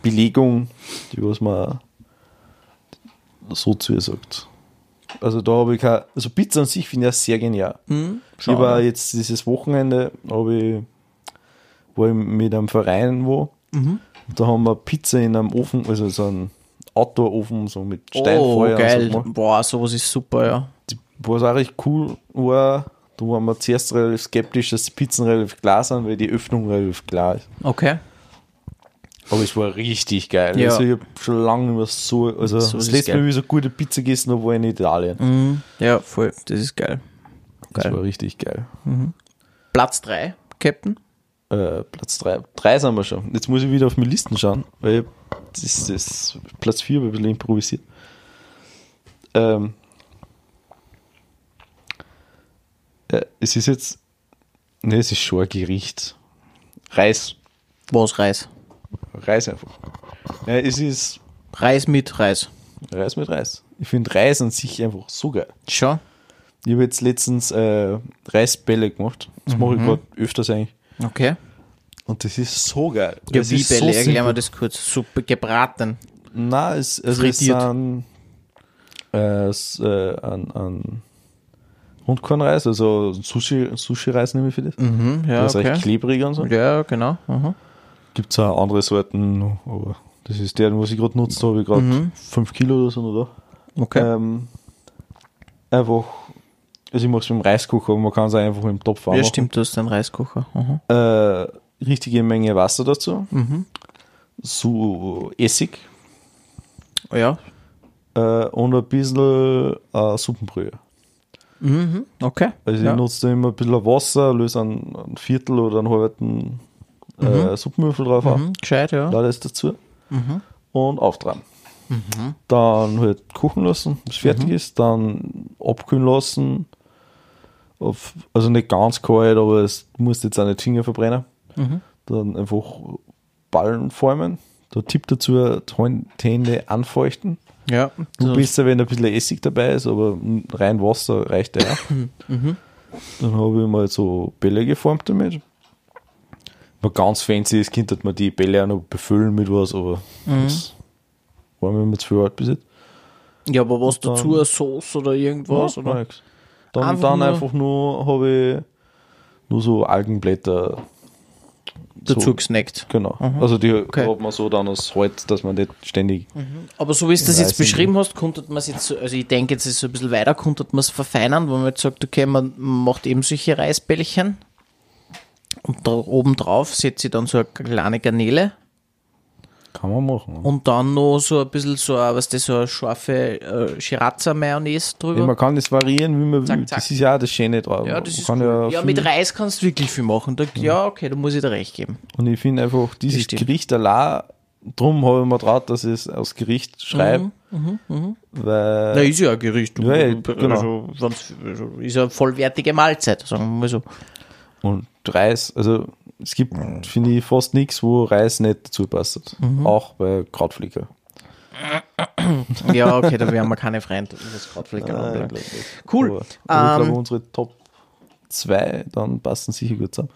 Belegung, die was man so zu ihr sagt. Also da habe ich keine, also Pizza an sich finde ich ja sehr genial. ich schau war jetzt dieses Wochenende, habe ich, war ich mit einem Verein wo, Mhm. Und da haben wir Pizza in einem Ofen, also so einen Outdoor-Ofen, so mit Oh, Steinfeuer. geil. Und so. Boah, sowas ist super, ja. Die- Was auch recht cool war, da waren wir zuerst relativ skeptisch, dass die Pizzen relativ klar sind, weil die Öffnung relativ klar ist. Okay. Aber es war richtig geil. Ja. Also ich habe schon lange mehr so, also So das letzte geil. Mal, wie ich so gute Pizza gegessen habe, war in Italien. Mhm. Ja, voll. Das ist geil. Das Geil. war richtig geil. Platz 3, Captain. Äh, Platz 3. Drei sind wir schon. Jetzt muss ich wieder auf meine Listen schauen, weil das ist das Platz 4 ein bisschen improvisiert. Ähm, ja, es ist jetzt. Ne, es ist schon ein Gericht. Reis. Was Reis? Reis einfach. Ja, es ist Reis mit Reis. Reis mit Reis. Ich finde Reis an sich einfach so geil. Schon? Ich habe jetzt letztens äh, Reisbälle gemacht. Das mache Mhm. ich gerade öfters eigentlich. Okay. Und das ist so geil. Ja, Es wie ist Bälle, so erklär simpel. mir das kurz. Super gebraten. Nein, es, also es Frittiert. sind äh, es, äh, an, an Rundkornreis, also Sushi, Sushi-Reis nehme ich für das. Mhm, ja, das ist recht okay. klebrig und so. Ja, genau. Mhm. Gibt es auch andere Sorten, aber das ist der, was ich gerade nutzt habe, ich gerade Mhm. 5 Kilo oder so noch da. Okay. Ähm, einfach, also ich mache es mit dem Reiskocher, aber man kann es einfach im Topf ja, anmachen. stimmt, du hast einen Reiskocher. Mhm. Äh, richtige Menge Wasser dazu, Mhm. so Essig Ja. äh, und ein bisschen äh, Suppenbrühe. Mhm. Okay. Also ja. ich nutze immer ein bisschen Wasser, löse ein, ein Viertel oder einen halben äh, Suppenwürfel drauf auf, Mhm. Gescheit, ja. lade es dazu Mhm. und auftragen. Dann halt kochen lassen, bis es fertig ist, dann abkühlen lassen. Auf, also nicht ganz kalt, aber es muss jetzt auch nicht Finger verbrennen. Mhm. Dann einfach Ballen formen. Der Tipp dazu, die Hände anfeuchten. Ja. Nur So- besser, wenn ein bisschen Essig dabei ist, aber rein Wasser reicht ja auch. Dann habe ich mal so Bälle geformt damit. War ganz fancy ist, könnte man die Bälle auch noch befüllen mit was, aber das war mir immer zu viel alt bis jetzt. ja, aber was dazu? Eine Sauce oder irgendwas? Ja, oder? nix. Dann Einfach dann nur- einfach nur habe ich nur so Algenblätter Dazu so, gesnackt. Genau. Also die Okay. hat man so dann als Halt, dass man nicht ständig. Aber so wie du das jetzt beschrieben hast, konnte man es jetzt, so- also ich denke, jetzt ist es so ein bisschen weiter, konnte man es verfeinern, wo man jetzt sagt, okay, man macht eben solche Reisbällchen und da oben drauf setze ich dann so eine kleine Garnele Kann man machen. und dann noch so ein bisschen so, eine, was das, so eine scharfe äh, Shirazza-Mayonnaise drüber. Ja, man kann das variieren, wie man will. Zack, zack. Das ist ja auch das Schöne drauf. ja, das Man ist cool. ja, ja, mit Reis kannst du wirklich viel machen. Da, ja, okay, da muss ich dir recht geben. Und ich finde einfach, dieses. Gericht allein, drum habe ich mir traut, dass ich es als Gericht schreibe. Mhm, Weil Na, ist ja ein Gericht. Ja, ja, genau. Also, wenn's- also, ist ja eine vollwertige Mahlzeit, sagen wir mal so. Und Reis, also es gibt, finde ich, fast nichts, wo Reis nicht dazu passt. Mhm. Auch bei Krautflicker. Ja, okay, da wären wir keine Freunde, Krautflicker Nein. Cool. Aber, aber ich Ähm, glaube, unsere Top 2 dann passen sicher gut zusammen.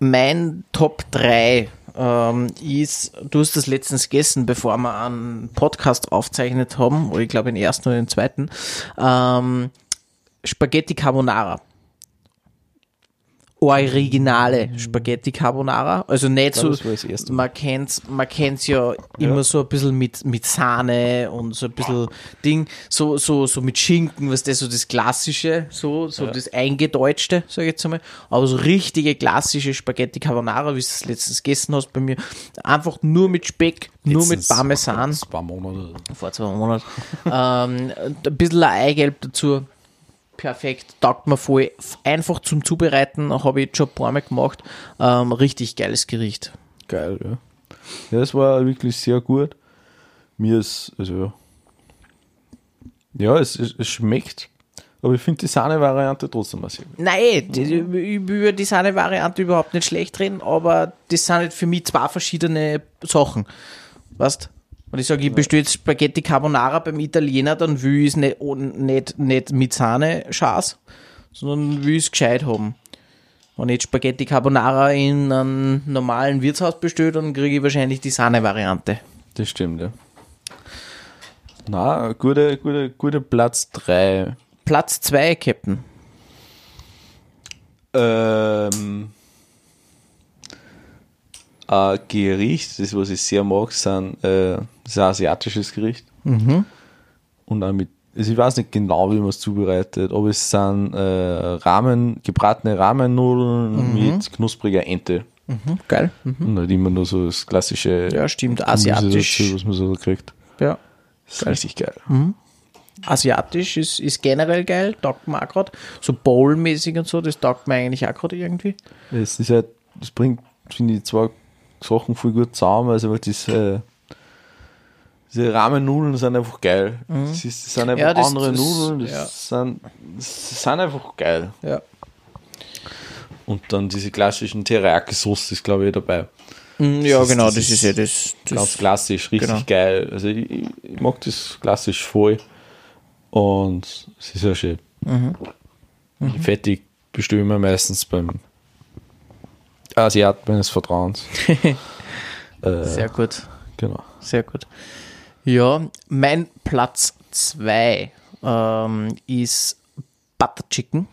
Mein Top 3 ähm, ist, du hast das letztens gegessen, bevor wir einen Podcast aufzeichnet haben, oder ich glaube den ersten oder den zweiten, ähm, Spaghetti Carbonara. Originale Spaghetti Carbonara, also nicht Ja, so, man kennt's, man kennt's ja immer so ein bisschen mit, mit Sahne und so ein bisschen Ding, so, so, so mit Schinken, was das so das Klassische, so, so das Eingedeutschte, sag ich jetzt einmal, aber so richtige klassische Spaghetti Carbonara, wie du es letztens gegessen hast bei mir, einfach nur mit Speck, nur mit Parmesan. Das paar Monate. vor zwei Monaten. ähm, ein bisschen Eigelb dazu. Perfekt, taugt mir voll. Einfach zum Zubereiten, habe ich schon ein paar Mal gemacht. Ähm, richtig geiles Gericht. Geil, ja. Ja, es war wirklich sehr gut. Mir ist, also, ja, es, es, es schmeckt, aber ich finde die Sahne-Variante trotzdem mal sehr gut. Nein, die, über die Sahne-Variante überhaupt nicht schlecht reden, aber das sind halt für mich zwei verschiedene Sachen. Weißt Wenn ich sage, ich bestelle jetzt Spaghetti Carbonara beim Italiener, dann will ich es nicht, nicht, nicht mit Sahne Schaß, sondern will ich es gescheit haben. Wenn ich jetzt Spaghetti Carbonara in einem normalen Wirtshaus bestelle, dann kriege ich wahrscheinlich die Sahne-Variante. Das stimmt, ja. Na, gute, gute, gute Platz 3. Platz 2, Captain. Ähm, Ein Gericht, das was ich sehr mag, sind, äh, das ist ein asiatisches Gericht. Und auch mit, also ich weiß nicht genau, wie man es zubereitet, aber es sind äh, Ramen, gebratene Ramennudeln mit knuspriger Ente. Mhm, geil. Mhm. Und halt immer nur so das klassische Ja, stimmt. Asiatisch. dazu, was man so kriegt. Ja. Das ist richtig geil. Asiatisch ist, ist generell geil, taugt mir auch gerade. So Bowl-mäßig und so, das taugt mir eigentlich auch gerade irgendwie. Es ist halt, das bringt, finde ich, zwei Sachen voll gut zusammen. Also einfach das, äh, diese Rahmennudeln sind einfach geil. Das, ist, das sind einfach Mhm. Ja, das- andere das- Nudeln, das, ja. sind, das sind einfach geil. Ja. Und dann diese klassischen Teriyaki-Sauce ist, glaube ich, dabei. Ja, Das ist- genau, das ist ist ja das. Ganz klassisch, richtig genau. geil. Also ich, ich, mag das klassisch voll. Und es ist ja schön. Mhm. Die Fertig bestelle ich mir meistens beim Asiat meines Vertrauens. äh, sehr gut. genau. Sehr gut. Ja, mein Platz 2 ähm, ist Butter Chicken.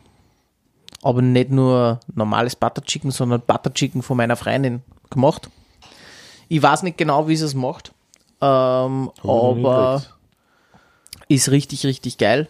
Aber nicht nur normales Butter Chicken, sondern Butter Chicken von meiner Freundin gemacht. Ich weiß nicht genau, wie sie es macht. Ähm, aber ist richtig, richtig geil.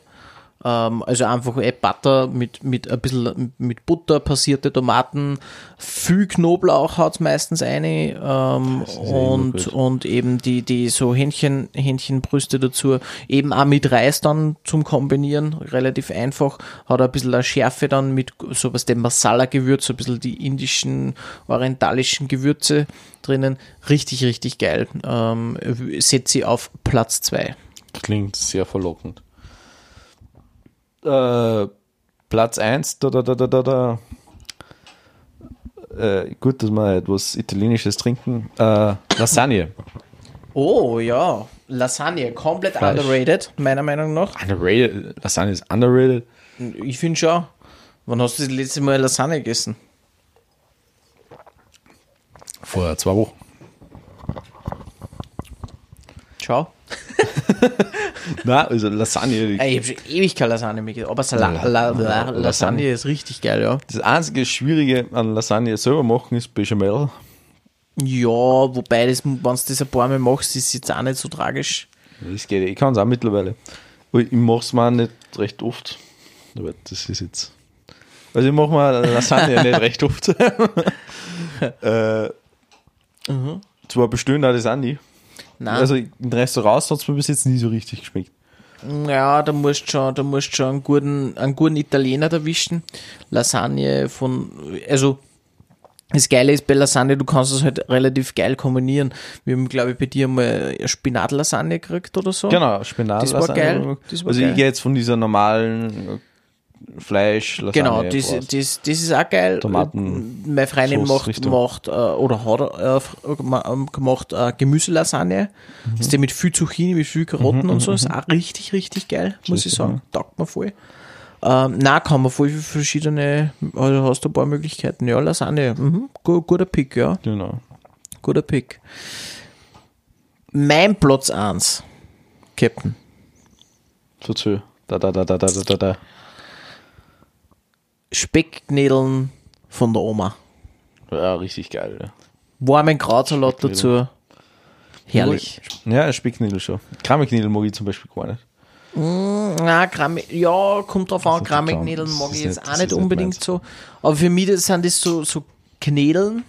Ähm, also einfach eh Butter mit, mit ein bisschen mit Butter, passierte Tomaten, viel Knoblauch haut es meistens eine ähm, und, und eben die, die so Hähnchen, Hähnchenbrüste dazu, eben auch mit Reis dann zum Kombinieren, relativ einfach, hat ein bisschen eine Schärfe dann mit so was dem Masala-Gewürz, so ein bisschen die indischen, orientalischen Gewürze drinnen, richtig, richtig geil. Ähm, setze sie auf Platz 2. Klingt sehr verlockend. Äh, Platz 1, da, da, da, da, da, da. Äh, gut, dass wir etwas Italienisches trinken. Äh, Lasagne. Oh ja, Lasagne, komplett Fleisch. underrated, meiner Meinung nach. Underrated. Lasagne ist underrated. Ich finde schon. Wann hast du das letzte Mal Lasagne gegessen? Vor zwei Wochen. Schau. Nein, also Lasagne. Ey, ich habe schon ewig keine Lasagne mehr gegessen, aber Sala La- La La Lasagne. Ist richtig geil, ja. Das einzige Schwierige an Lasagne selber machen ist Bechamel. Ja, wobei, das, wenn du das ein paar Mal machst, ist jetzt auch nicht so tragisch. Das geht. Ich kann es auch mittlerweile. Aber ich mache es mir auch nicht recht oft. Aber das ist jetzt. Also ich mache mir Lasagne nicht recht oft. äh, Zwar bestellen auch das auch nie. Nein, Also in Restaurants hat es mir bis jetzt nie so richtig geschmeckt. ja, da musst du schon, da musst schon einen guten, einen guten Italiener erwischen. Lasagne von, also, das Geile ist bei Lasagne, du kannst es halt relativ geil kombinieren. Wir haben, glaube ich, bei dir mal Spinatlasagne gekriegt oder so. Genau, Spinat. Das war geil. Das war also geil. ich gehe jetzt von dieser normalen Fleisch Lasagne. Genau, das, das, das ist auch geil. Tomaten- Meine Freundin macht, macht äh, oder hat äh, ähm, gemacht äh, Gemüselasagne. Mhm. Das ist der mit viel Zucchini, mit viel Karotten und so. Ist auch richtig, richtig geil, muss ich sagen. Taugt mir voll. Ähm, na, kann man voll verschiedene, also hast du ein paar Möglichkeiten. Ja, Lasagne, mhm, gu- guter Pick, ja, Genau. guter Pick. Mein Platz 1, Captain. Verzöh. Da, da, da, da, da, da, da, da. Specknädeln von der Oma. Ja, richtig geil. Ja. Warmen Krautsalat dazu. Herrlich. Ja, Speckknödel schon. Kramiknödel mag ich zum Beispiel gar nicht. Ja, Kram, ja, kommt drauf an, das mag ich jetzt auch nicht unbedingt so. Aber für mich das sind das so, so Knädeln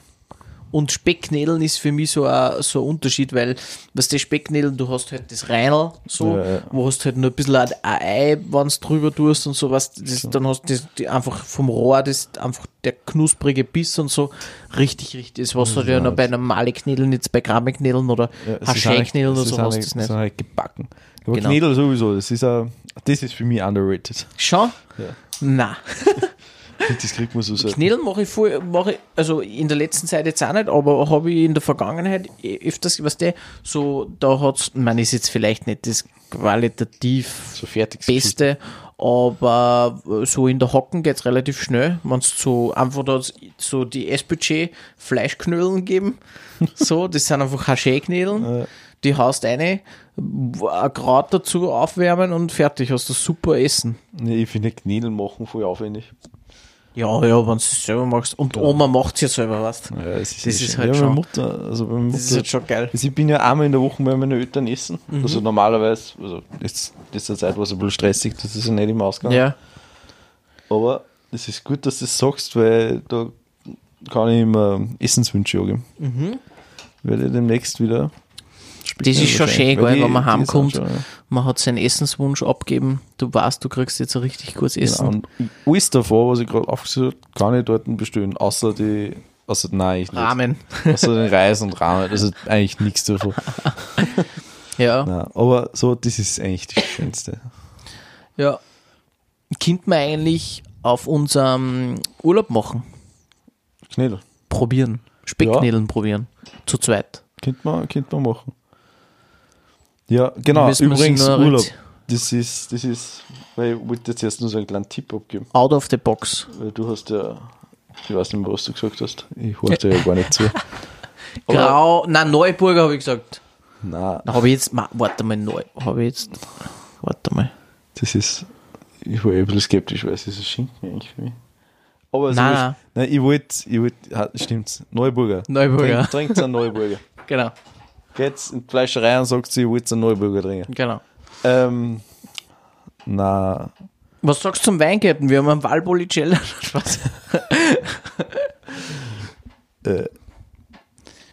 und Specknädeln ist für mich so ein, so ein Unterschied, weil, was die Specknädeln, du hast halt das Reinl, so, Ja, ja. wo hast halt nur ein bisschen ein Ei, wenn du drüber tust und sowas, das, dann hast du das, die einfach vom Rohr, das einfach der knusprige Biss und so, richtig, richtig, das was du ja noch bei normalen Knädeln, jetzt bei Kramiknädeln oder Ja, es Haschei-Knädeln oder es so hast du nicht- das es ist nicht. nicht gebacken. Aber Genau. Knödel sowieso, das ist, ein, das ist für mich underrated. Schon? Ja. Na. Das kriegt man so selten. Knädeln mache ich voll, mache ich, also in der letzten Zeit jetzt auch nicht, aber habe ich in der Vergangenheit eh öfters, was der, so, da hat's, man ist jetzt vielleicht nicht das qualitativ So. Beste, aber so in der Hocken geht's relativ schnell, wenn es so einfach da so die S-Budget Fleischknödeln geben, so, das sind einfach Haché-Knödeln, die haust eine, ein Kraut dazu aufwärmen und fertig, hast du super Essen. Nee, ich finde Knödel machen voll aufwendig. Ja, ja, wenn du es selber machst. Und Oma macht es ja selber, weißt du. Ja, Das ja ist schön. halt ja, schon- Mutter, also meine Mutter, Das ist halt schon geil. Also ich bin ja einmal in der Woche bei meinen Eltern essen. Mhm. Also normalerweise, also jetzt ist der Zeit war es ein bisschen stressig, das ist ja nicht immer ausgegangen. Ja. Aber es ist gut, dass du das sagst, weil da kann ich immer Essenswünsche angeben. Mhm. Werde ich demnächst wieder. Das ist schon schön, gell, die- wenn man heimkommt. schon, ja. Man hat seinen Essenswunsch abgeben. Du weißt, du kriegst jetzt ein richtig gutes Essen. Genau. Und alles davon, was ich gerade aufgesucht habe, kann ich dort bestellen, außer die, außer, nein, ich nicht. Rahmen. Außer den Reis und Rahmen, das ist eigentlich nichts davon. Ja. Nein, aber so, das ist eigentlich das Schönste. Ja. Kind man eigentlich auf unserem Urlaub machen? Knädel. Probieren. Speckknädeln probieren. Zu zweit. Könnte man, man machen. Ja, genau. Übrigens, Urlaub. Das ist, das ist, weil ich wollte jetzt erst nur so einen kleinen Tipp abgeben. Out of the box. Weil du hast ja, ich weiß nicht mehr, was du gesagt hast. Ich höre dir ja gar nicht zu. Aber- Grau. Nein, Neuburger habe ich gesagt. Nein, Na, Habe ich jetzt. Warte mal, neu. Habe ich jetzt. Warte mal. das ist, ich war eh ein bisschen skeptisch, weil es ist ein Schinken eigentlich für mich. Aber so Nein, ist- nein. nein, ich wollte, ich wollte, stimmt's, Neuburger. Neuburger. Trink, trinkt einen Neuburger. Genau. Geht's in die Fleischerei und sagt sie, ich wollte einen Neuburger trinken. Genau. Ähm, na, Was sagst du zum Weingärten? Wir haben einen Valpolicella. Spaß.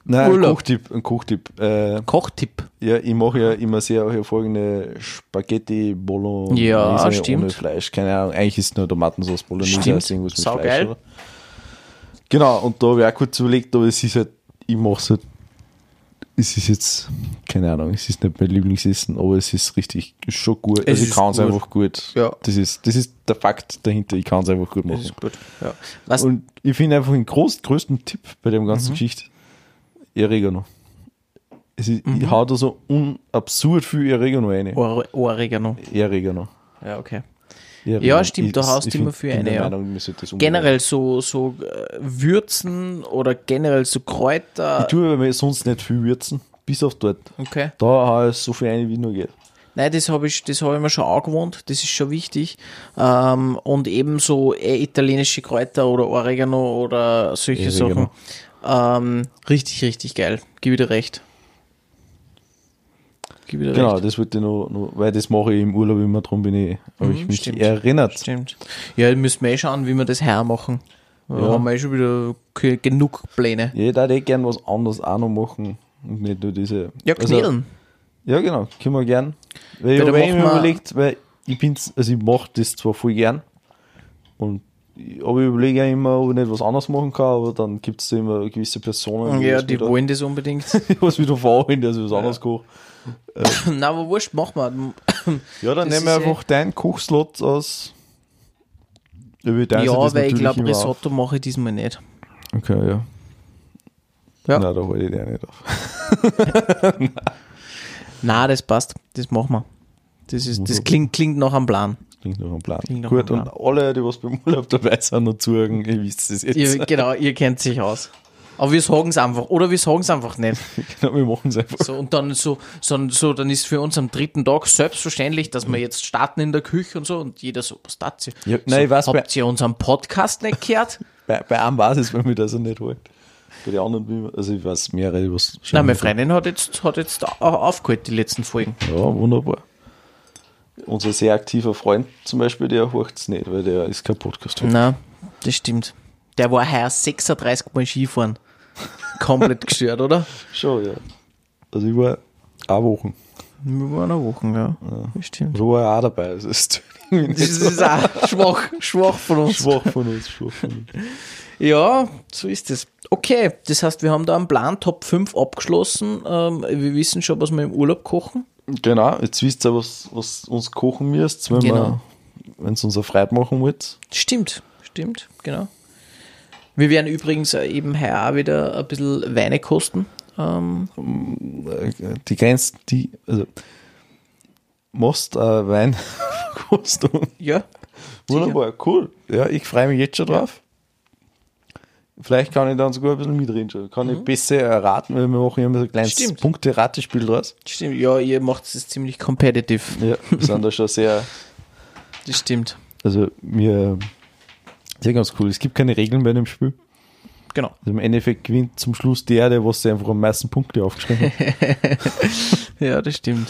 nein, ein Urlaub. Kochtipp, ein Kochtipp. Äh, Kochtipp. Ja, ich mache ja immer sehr hervorragende Spaghetti Bolognese Ja, ohne stimmt. Fleisch. Keine Ahnung, eigentlich ist nur Tomatensauce Bolognese Stimmt. als irgendwas mit Saugeil. Fleisch. Oder? Genau, und da habe ich auch kurz überlegt, aber es ist halt, ich mache es halt, es ist jetzt, keine Ahnung, es ist nicht mein Lieblingsessen, aber es ist richtig, ist schon gut. Es also ich ist kann es einfach gut. Ja. Das ist, das ist der Fakt dahinter, ich kann es einfach gut machen. gut. Ja. Was, Und ich finde einfach den groß, größten Tipp bei der ganzen Mhm. Geschichte Oregano. Es ist, Ich hau da so unabsurd viel Oregano rein. Ohr- Oregano. Oregano. Ja, okay. Oregano. Ja, stimmt, Ich- du haust ich immer rein, der ja. Meinung, Generell so, so äh, Würzen oder generell so Ich Kräuter. tue aber sonst nicht viel würzen, bis auf dort. Okay. Da hau ich so viel rein, wie nur geht. Nein, das habe ich, das habe ich mir schon angewohnt, das ist schon wichtig. Ähm, und ebenso äh, italienische Kräuter oder Oregano oder solche Oregano. Sachen. Ähm, richtig, richtig geil. Gib dir recht. Gib dir Genau, recht. das wollte ich noch, noch, weil das mache ich im Urlaub immer, darum bin ich, habe ich mich Mhm, stimmt. erinnert. Stimmt. Ja, müssen wir eh schauen, wie wir das hermachen. Da Ja. haben wir eh schon wieder ge- genug Pläne. Ja, ich würde eh gern was anderes auch noch machen und nicht nur diese. Ja, also- Knädeln. Ja, genau, können wir gern. Weil ich Weil da habe machen mir überlegt, weil ich bin's, also ich mache das zwar voll gern, und ich- aber ich überlege ja immer, ob ich nicht was anderes machen kann, aber dann gibt es immer gewisse Personen, ja, was die wieder, wollen das unbedingt. was wieder vorhin, dass ich was anderes koche. Na, aber wurscht, mach mal. Ja, dann Das nehmen wir eh- einfach deinen Kochslot aus. Ja, Ja, weil ich glaube. Risotto mache ich diesmal nicht. Okay, ja. Ja. Nein, da halte ich den nicht auf. Na, das passt. Das machen wir. Das, ist, das klingt, klingt nach einem Plan. Klingt nach einem Plan. Nach Gut, einem und alle, die was beim Urlaub dabei sind und zuhören, ihr wisst es jetzt. Ihr, genau, ihr kennt sich aus. Aber wir sagen es einfach. Oder wir sagen es einfach nicht. genau, wir machen es einfach. So, und dann so, so, so, dann ist für uns am dritten Tag selbstverständlich, dass wir jetzt starten in der Küche und so und jeder so, was tat sie? Ja, so, nein, ich weiß, habt ihr unseren Podcast nicht gehört? Bei, bei einem weiß es, wenn mir das nicht holt. Bei den anderen, also ich weiß mehrere, was schon. Nein, meine Freundin hat jetzt, hat jetzt au- aufgeholt, die letzten Folgen. Ja, wunderbar. Unser sehr aktiver Freund zum Beispiel, der horcht es nicht, weil der ist kein podcast -Hörer. Na, das stimmt. Der war heuer 36 Mal Skifahren. Komplett gestört, oder? Schon, ja. Also ich war eine Woche. Wir waren eine Woche, ja. Das stimmt. Da war er auch dabei. Also es ist Das ist auch schwach, schwach von uns. schwach von uns. Schwach von uns. Ja, so ist es. Okay, das heißt, wir haben da einen Plan, Top 5 abgeschlossen. Ähm, wir wissen schon, was wir im Urlaub kochen. Genau, jetzt wisst ihr, was, was uns kochen müsst, wenn Genau. wenn es uns eine Freude machen wollt. Stimmt, stimmt, genau. Wir werden übrigens äh, eben heuer wieder ein bisschen Weine kosten. Ähm, Äh, Die Grenzen, die, also, machst äh, Weinkostung. ja, Wunderbar, cool. Ja, ich freue mich jetzt schon drauf. Vielleicht kann ich dann sogar ein bisschen mitreden schon. Kann ich besser erraten, weil wir machen immer so ein kleines Mhm. Punkte-Ratespiel draus. stimmt. Ja, ihr macht es ziemlich competitive. Ja, wir sind da schon sehr, Das stimmt. also wir Sehr ganz cool. Es gibt keine Regeln bei dem Spiel. Genau. Also Im Endeffekt gewinnt zum Schluss der, der was der einfach am meisten Punkte aufgeschrieben hat. Ja, das stimmt.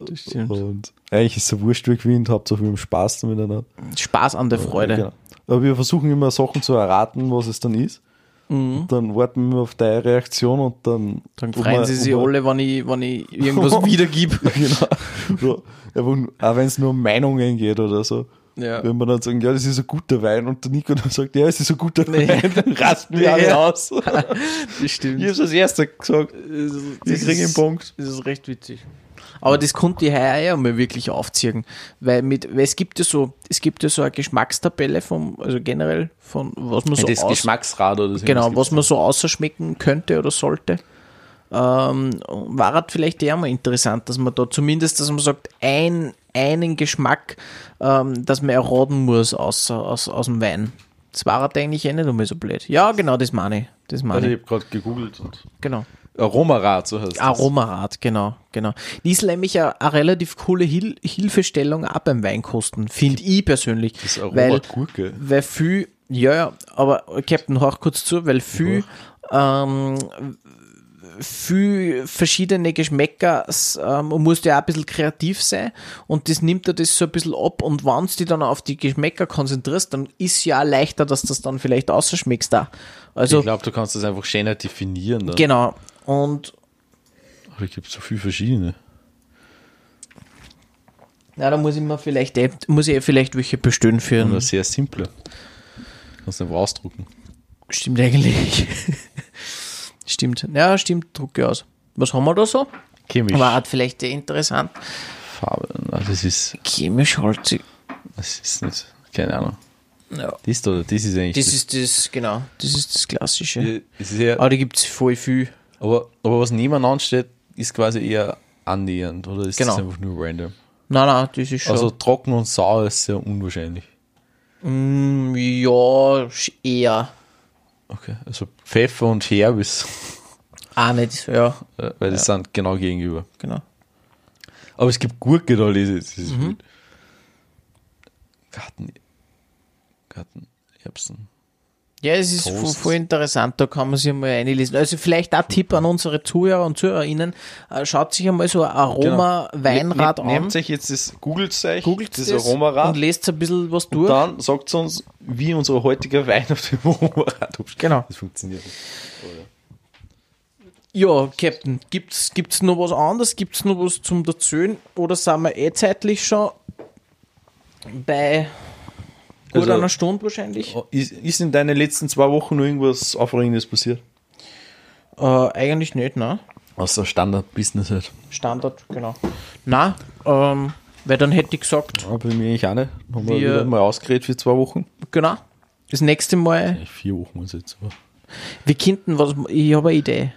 Das stimmt. Und eigentlich ist es so wurscht, wer gewinnt, hauptsache wir haben Spaß damit. Oder? Spaß an der Freude. Genau. Aber wir versuchen immer Sachen zu erraten, was es dann ist. Und dann warten wir auf deine Reaktion und dann. Mhm. Dann freuen wir- sie sich alle, wenn ich, wenn ich irgendwas wiedergebe. genau. Nur- auch wenn es nur um Meinungen geht oder so. Ja. Wenn wir dann sagen, ja, das ist ein guter Wein und der Nico dann sagt, ja, es ist ein guter Wein, dann rasten wir alle aus. Das stimmt. Ich hab's als erster gesagt. Wir kriegen einen Punkt. Das ist recht witzig. Aber das konnte ich heuer ja mal wirklich aufziehen. Weil, mit, weil es gibt ja so, es gibt ja so eine Geschmackstabelle vom, also generell von was man so das aus, Geschmacksrad oder so. genau, was man so außerschmecken könnte oder sollte. Ähm, war halt vielleicht eher mal interessant, dass man da zumindest, dass man sagt, ein, einen Geschmack, ähm, dass man erraten muss aus, aus, aus dem Wein. Das war halt eigentlich eh nicht einmal so blöd. Ja, genau, das meine ich. Das meine Also ich habe gerade gegoogelt und Genau. Aromarad, so heißt das. Aromarad, genau, genau. Die ist nämlich eine, eine relativ coole Hil Hilfestellung auch beim Weinkosten, finde ich persönlich. Das weil, Aroma-Gurke. weil viel, ja, ja, aber Captain, hör kurz zu, weil viel, ähm, viel verschiedene Geschmäcker, ähm, man muss ja auch ein bisschen kreativ sein und das nimmt dir das so ein bisschen ab und wenn du dich dann auf die Geschmäcker konzentrierst, dann ist ja auch leichter, dass das dann vielleicht ausschmeckst da. Also, ich glaube, du kannst das einfach schöner definieren. Dann. genau. Und Aber es gibt so viele verschiedene. Ja, da muss ich mir vielleicht, eh- muss ich eh vielleicht welche bestellen für Und sehr simple. Kannst du einfach ausdrucken. Stimmt eigentlich. stimmt. Ja, stimmt, drucke aus. Was haben wir da so? Chemisch. War halt vielleicht eh interessant. Farbe. Das ist, Chemisch halt sie. das ist nicht, keine Ahnung. Ja. Das da, das ist eigentlich Das ist das, genau, das ist das Klassische. das ist eher, Aber da gibt es voll viel. aber, aber was nebeneinander steht, ist quasi eher annähernd, oder ist Genau. das einfach nur random? Nein, nein, das ist schon. Also trocken und sauer ist sehr unwahrscheinlich. mm, ja, eher. Okay, also Pfeffer und Herb ist, Auch nicht, ja, weil das sind genau gegenüber. genau. Aber es gibt Gurke da, lese ich. Das ist Mhm. wild. Garten, Gartenerbsen. Ja, es ist voll, voll interessant, da kann man sich mal einlesen. Also vielleicht auch Tipp an unsere Zuhörer und Zuhörerinnen, äh, schaut sich einmal so ein Aroma-Weinrad Ne- an. Nehmt euch jetzt das, googelt euch, googelt das, Aromarad und lest ein bisschen was und durch. dann sagt uns, wie unser heutiger Wein auf dem Aromarad abschmeckt. Genau. Das funktioniert nicht. Ja, Captain, gibt's, gibt's noch was anderes? Gibt's noch was zum Dazöhn? Oder sind wir eh zeitlich schon bei gut Also- einer Stunde wahrscheinlich? Oh, Ist, ist in deinen letzten zwei Wochen noch irgendwas Aufregendes passiert? Äh, eigentlich nicht, ne? Außer Standard-Business halt. Standard, genau. Na, ähm, weil dann hätte ich gesagt, Ja, bei mir eigentlich auch nicht. Haben wir, Wir- wieder mal ausgeredet für zwei Wochen. genau, das nächste Mal Eigentlich vier Wochen ist jetzt. Aber. Wir könnten was, ich habe eine Idee.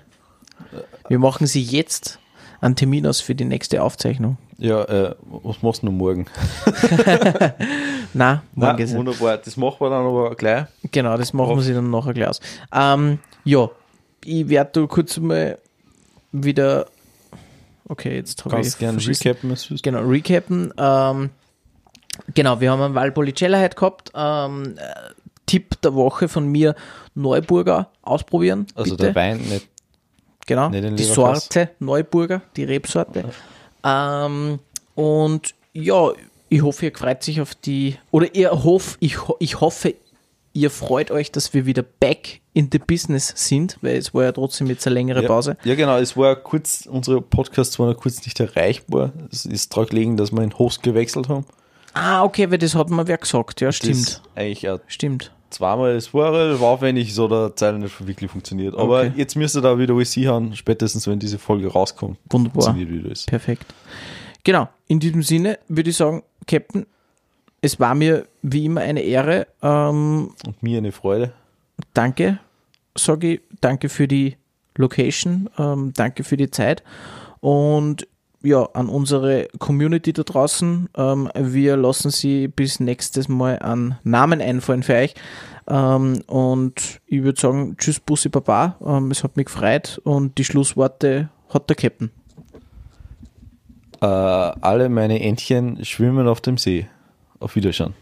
Wir machen sie jetzt einen Termin aus für die nächste Aufzeichnung. Ja, äh, was machst du noch morgen? Na, morgen Nein, wunderbar. Das machen wir dann aber gleich. Genau, das machen wir sie dann nachher gleich aus. Ähm, ja, ich werde da kurz mal wieder. Okay, jetzt habe ich. Gerne recappen. Genau, recappen. Ähm, genau, wir haben einen Valpolicella heute gehabt. Ähm, äh, Tipp der Woche von mir: Neuburger ausprobieren. Also bitte. der Wein nicht. Genau, Nicht die. Sorte Neuburger, die Rebsorte. Ähm, und ja, ich hoffe, ihr freut sich auf die, oder ihr hoff, ich, ich hoffe, ihr freut euch, dass wir wieder back in the business sind, weil es war ja trotzdem jetzt eine längere Ja, Pause. ja, genau. Es war kurz, unsere Podcasts waren kurz nicht erreichbar. Es ist daran gelegen, dass wir den Host gewechselt haben. Ah, okay, weil das hat mir wer gesagt, ja, Das stimmt, eigentlich auch stimmt. zweimal das war, war aufwendig, so der Zeile nicht wirklich funktioniert. Aber Okay. jetzt müsste da wieder alles haben, spätestens wenn diese Folge rauskommt. Wunderbar. Funktioniert wieder alles. Perfekt. Genau, in diesem Sinne würde ich sagen, Captain, es war mir wie immer eine Ehre. Ähm, Und mir eine Freude. danke, sage ich, danke für die Location, ähm, danke für die Zeit und ja, an unsere Community da draußen. Ähm, wir lassen sie bis nächstes Mal an Namen einfallen für euch. Ähm, und ich würde sagen, tschüss, Bussi Baba. Ähm, es hat mich gefreut und die Schlussworte hat der Captain. Äh, alle meine Entchen schwimmen auf dem See. Auf Wiederschauen.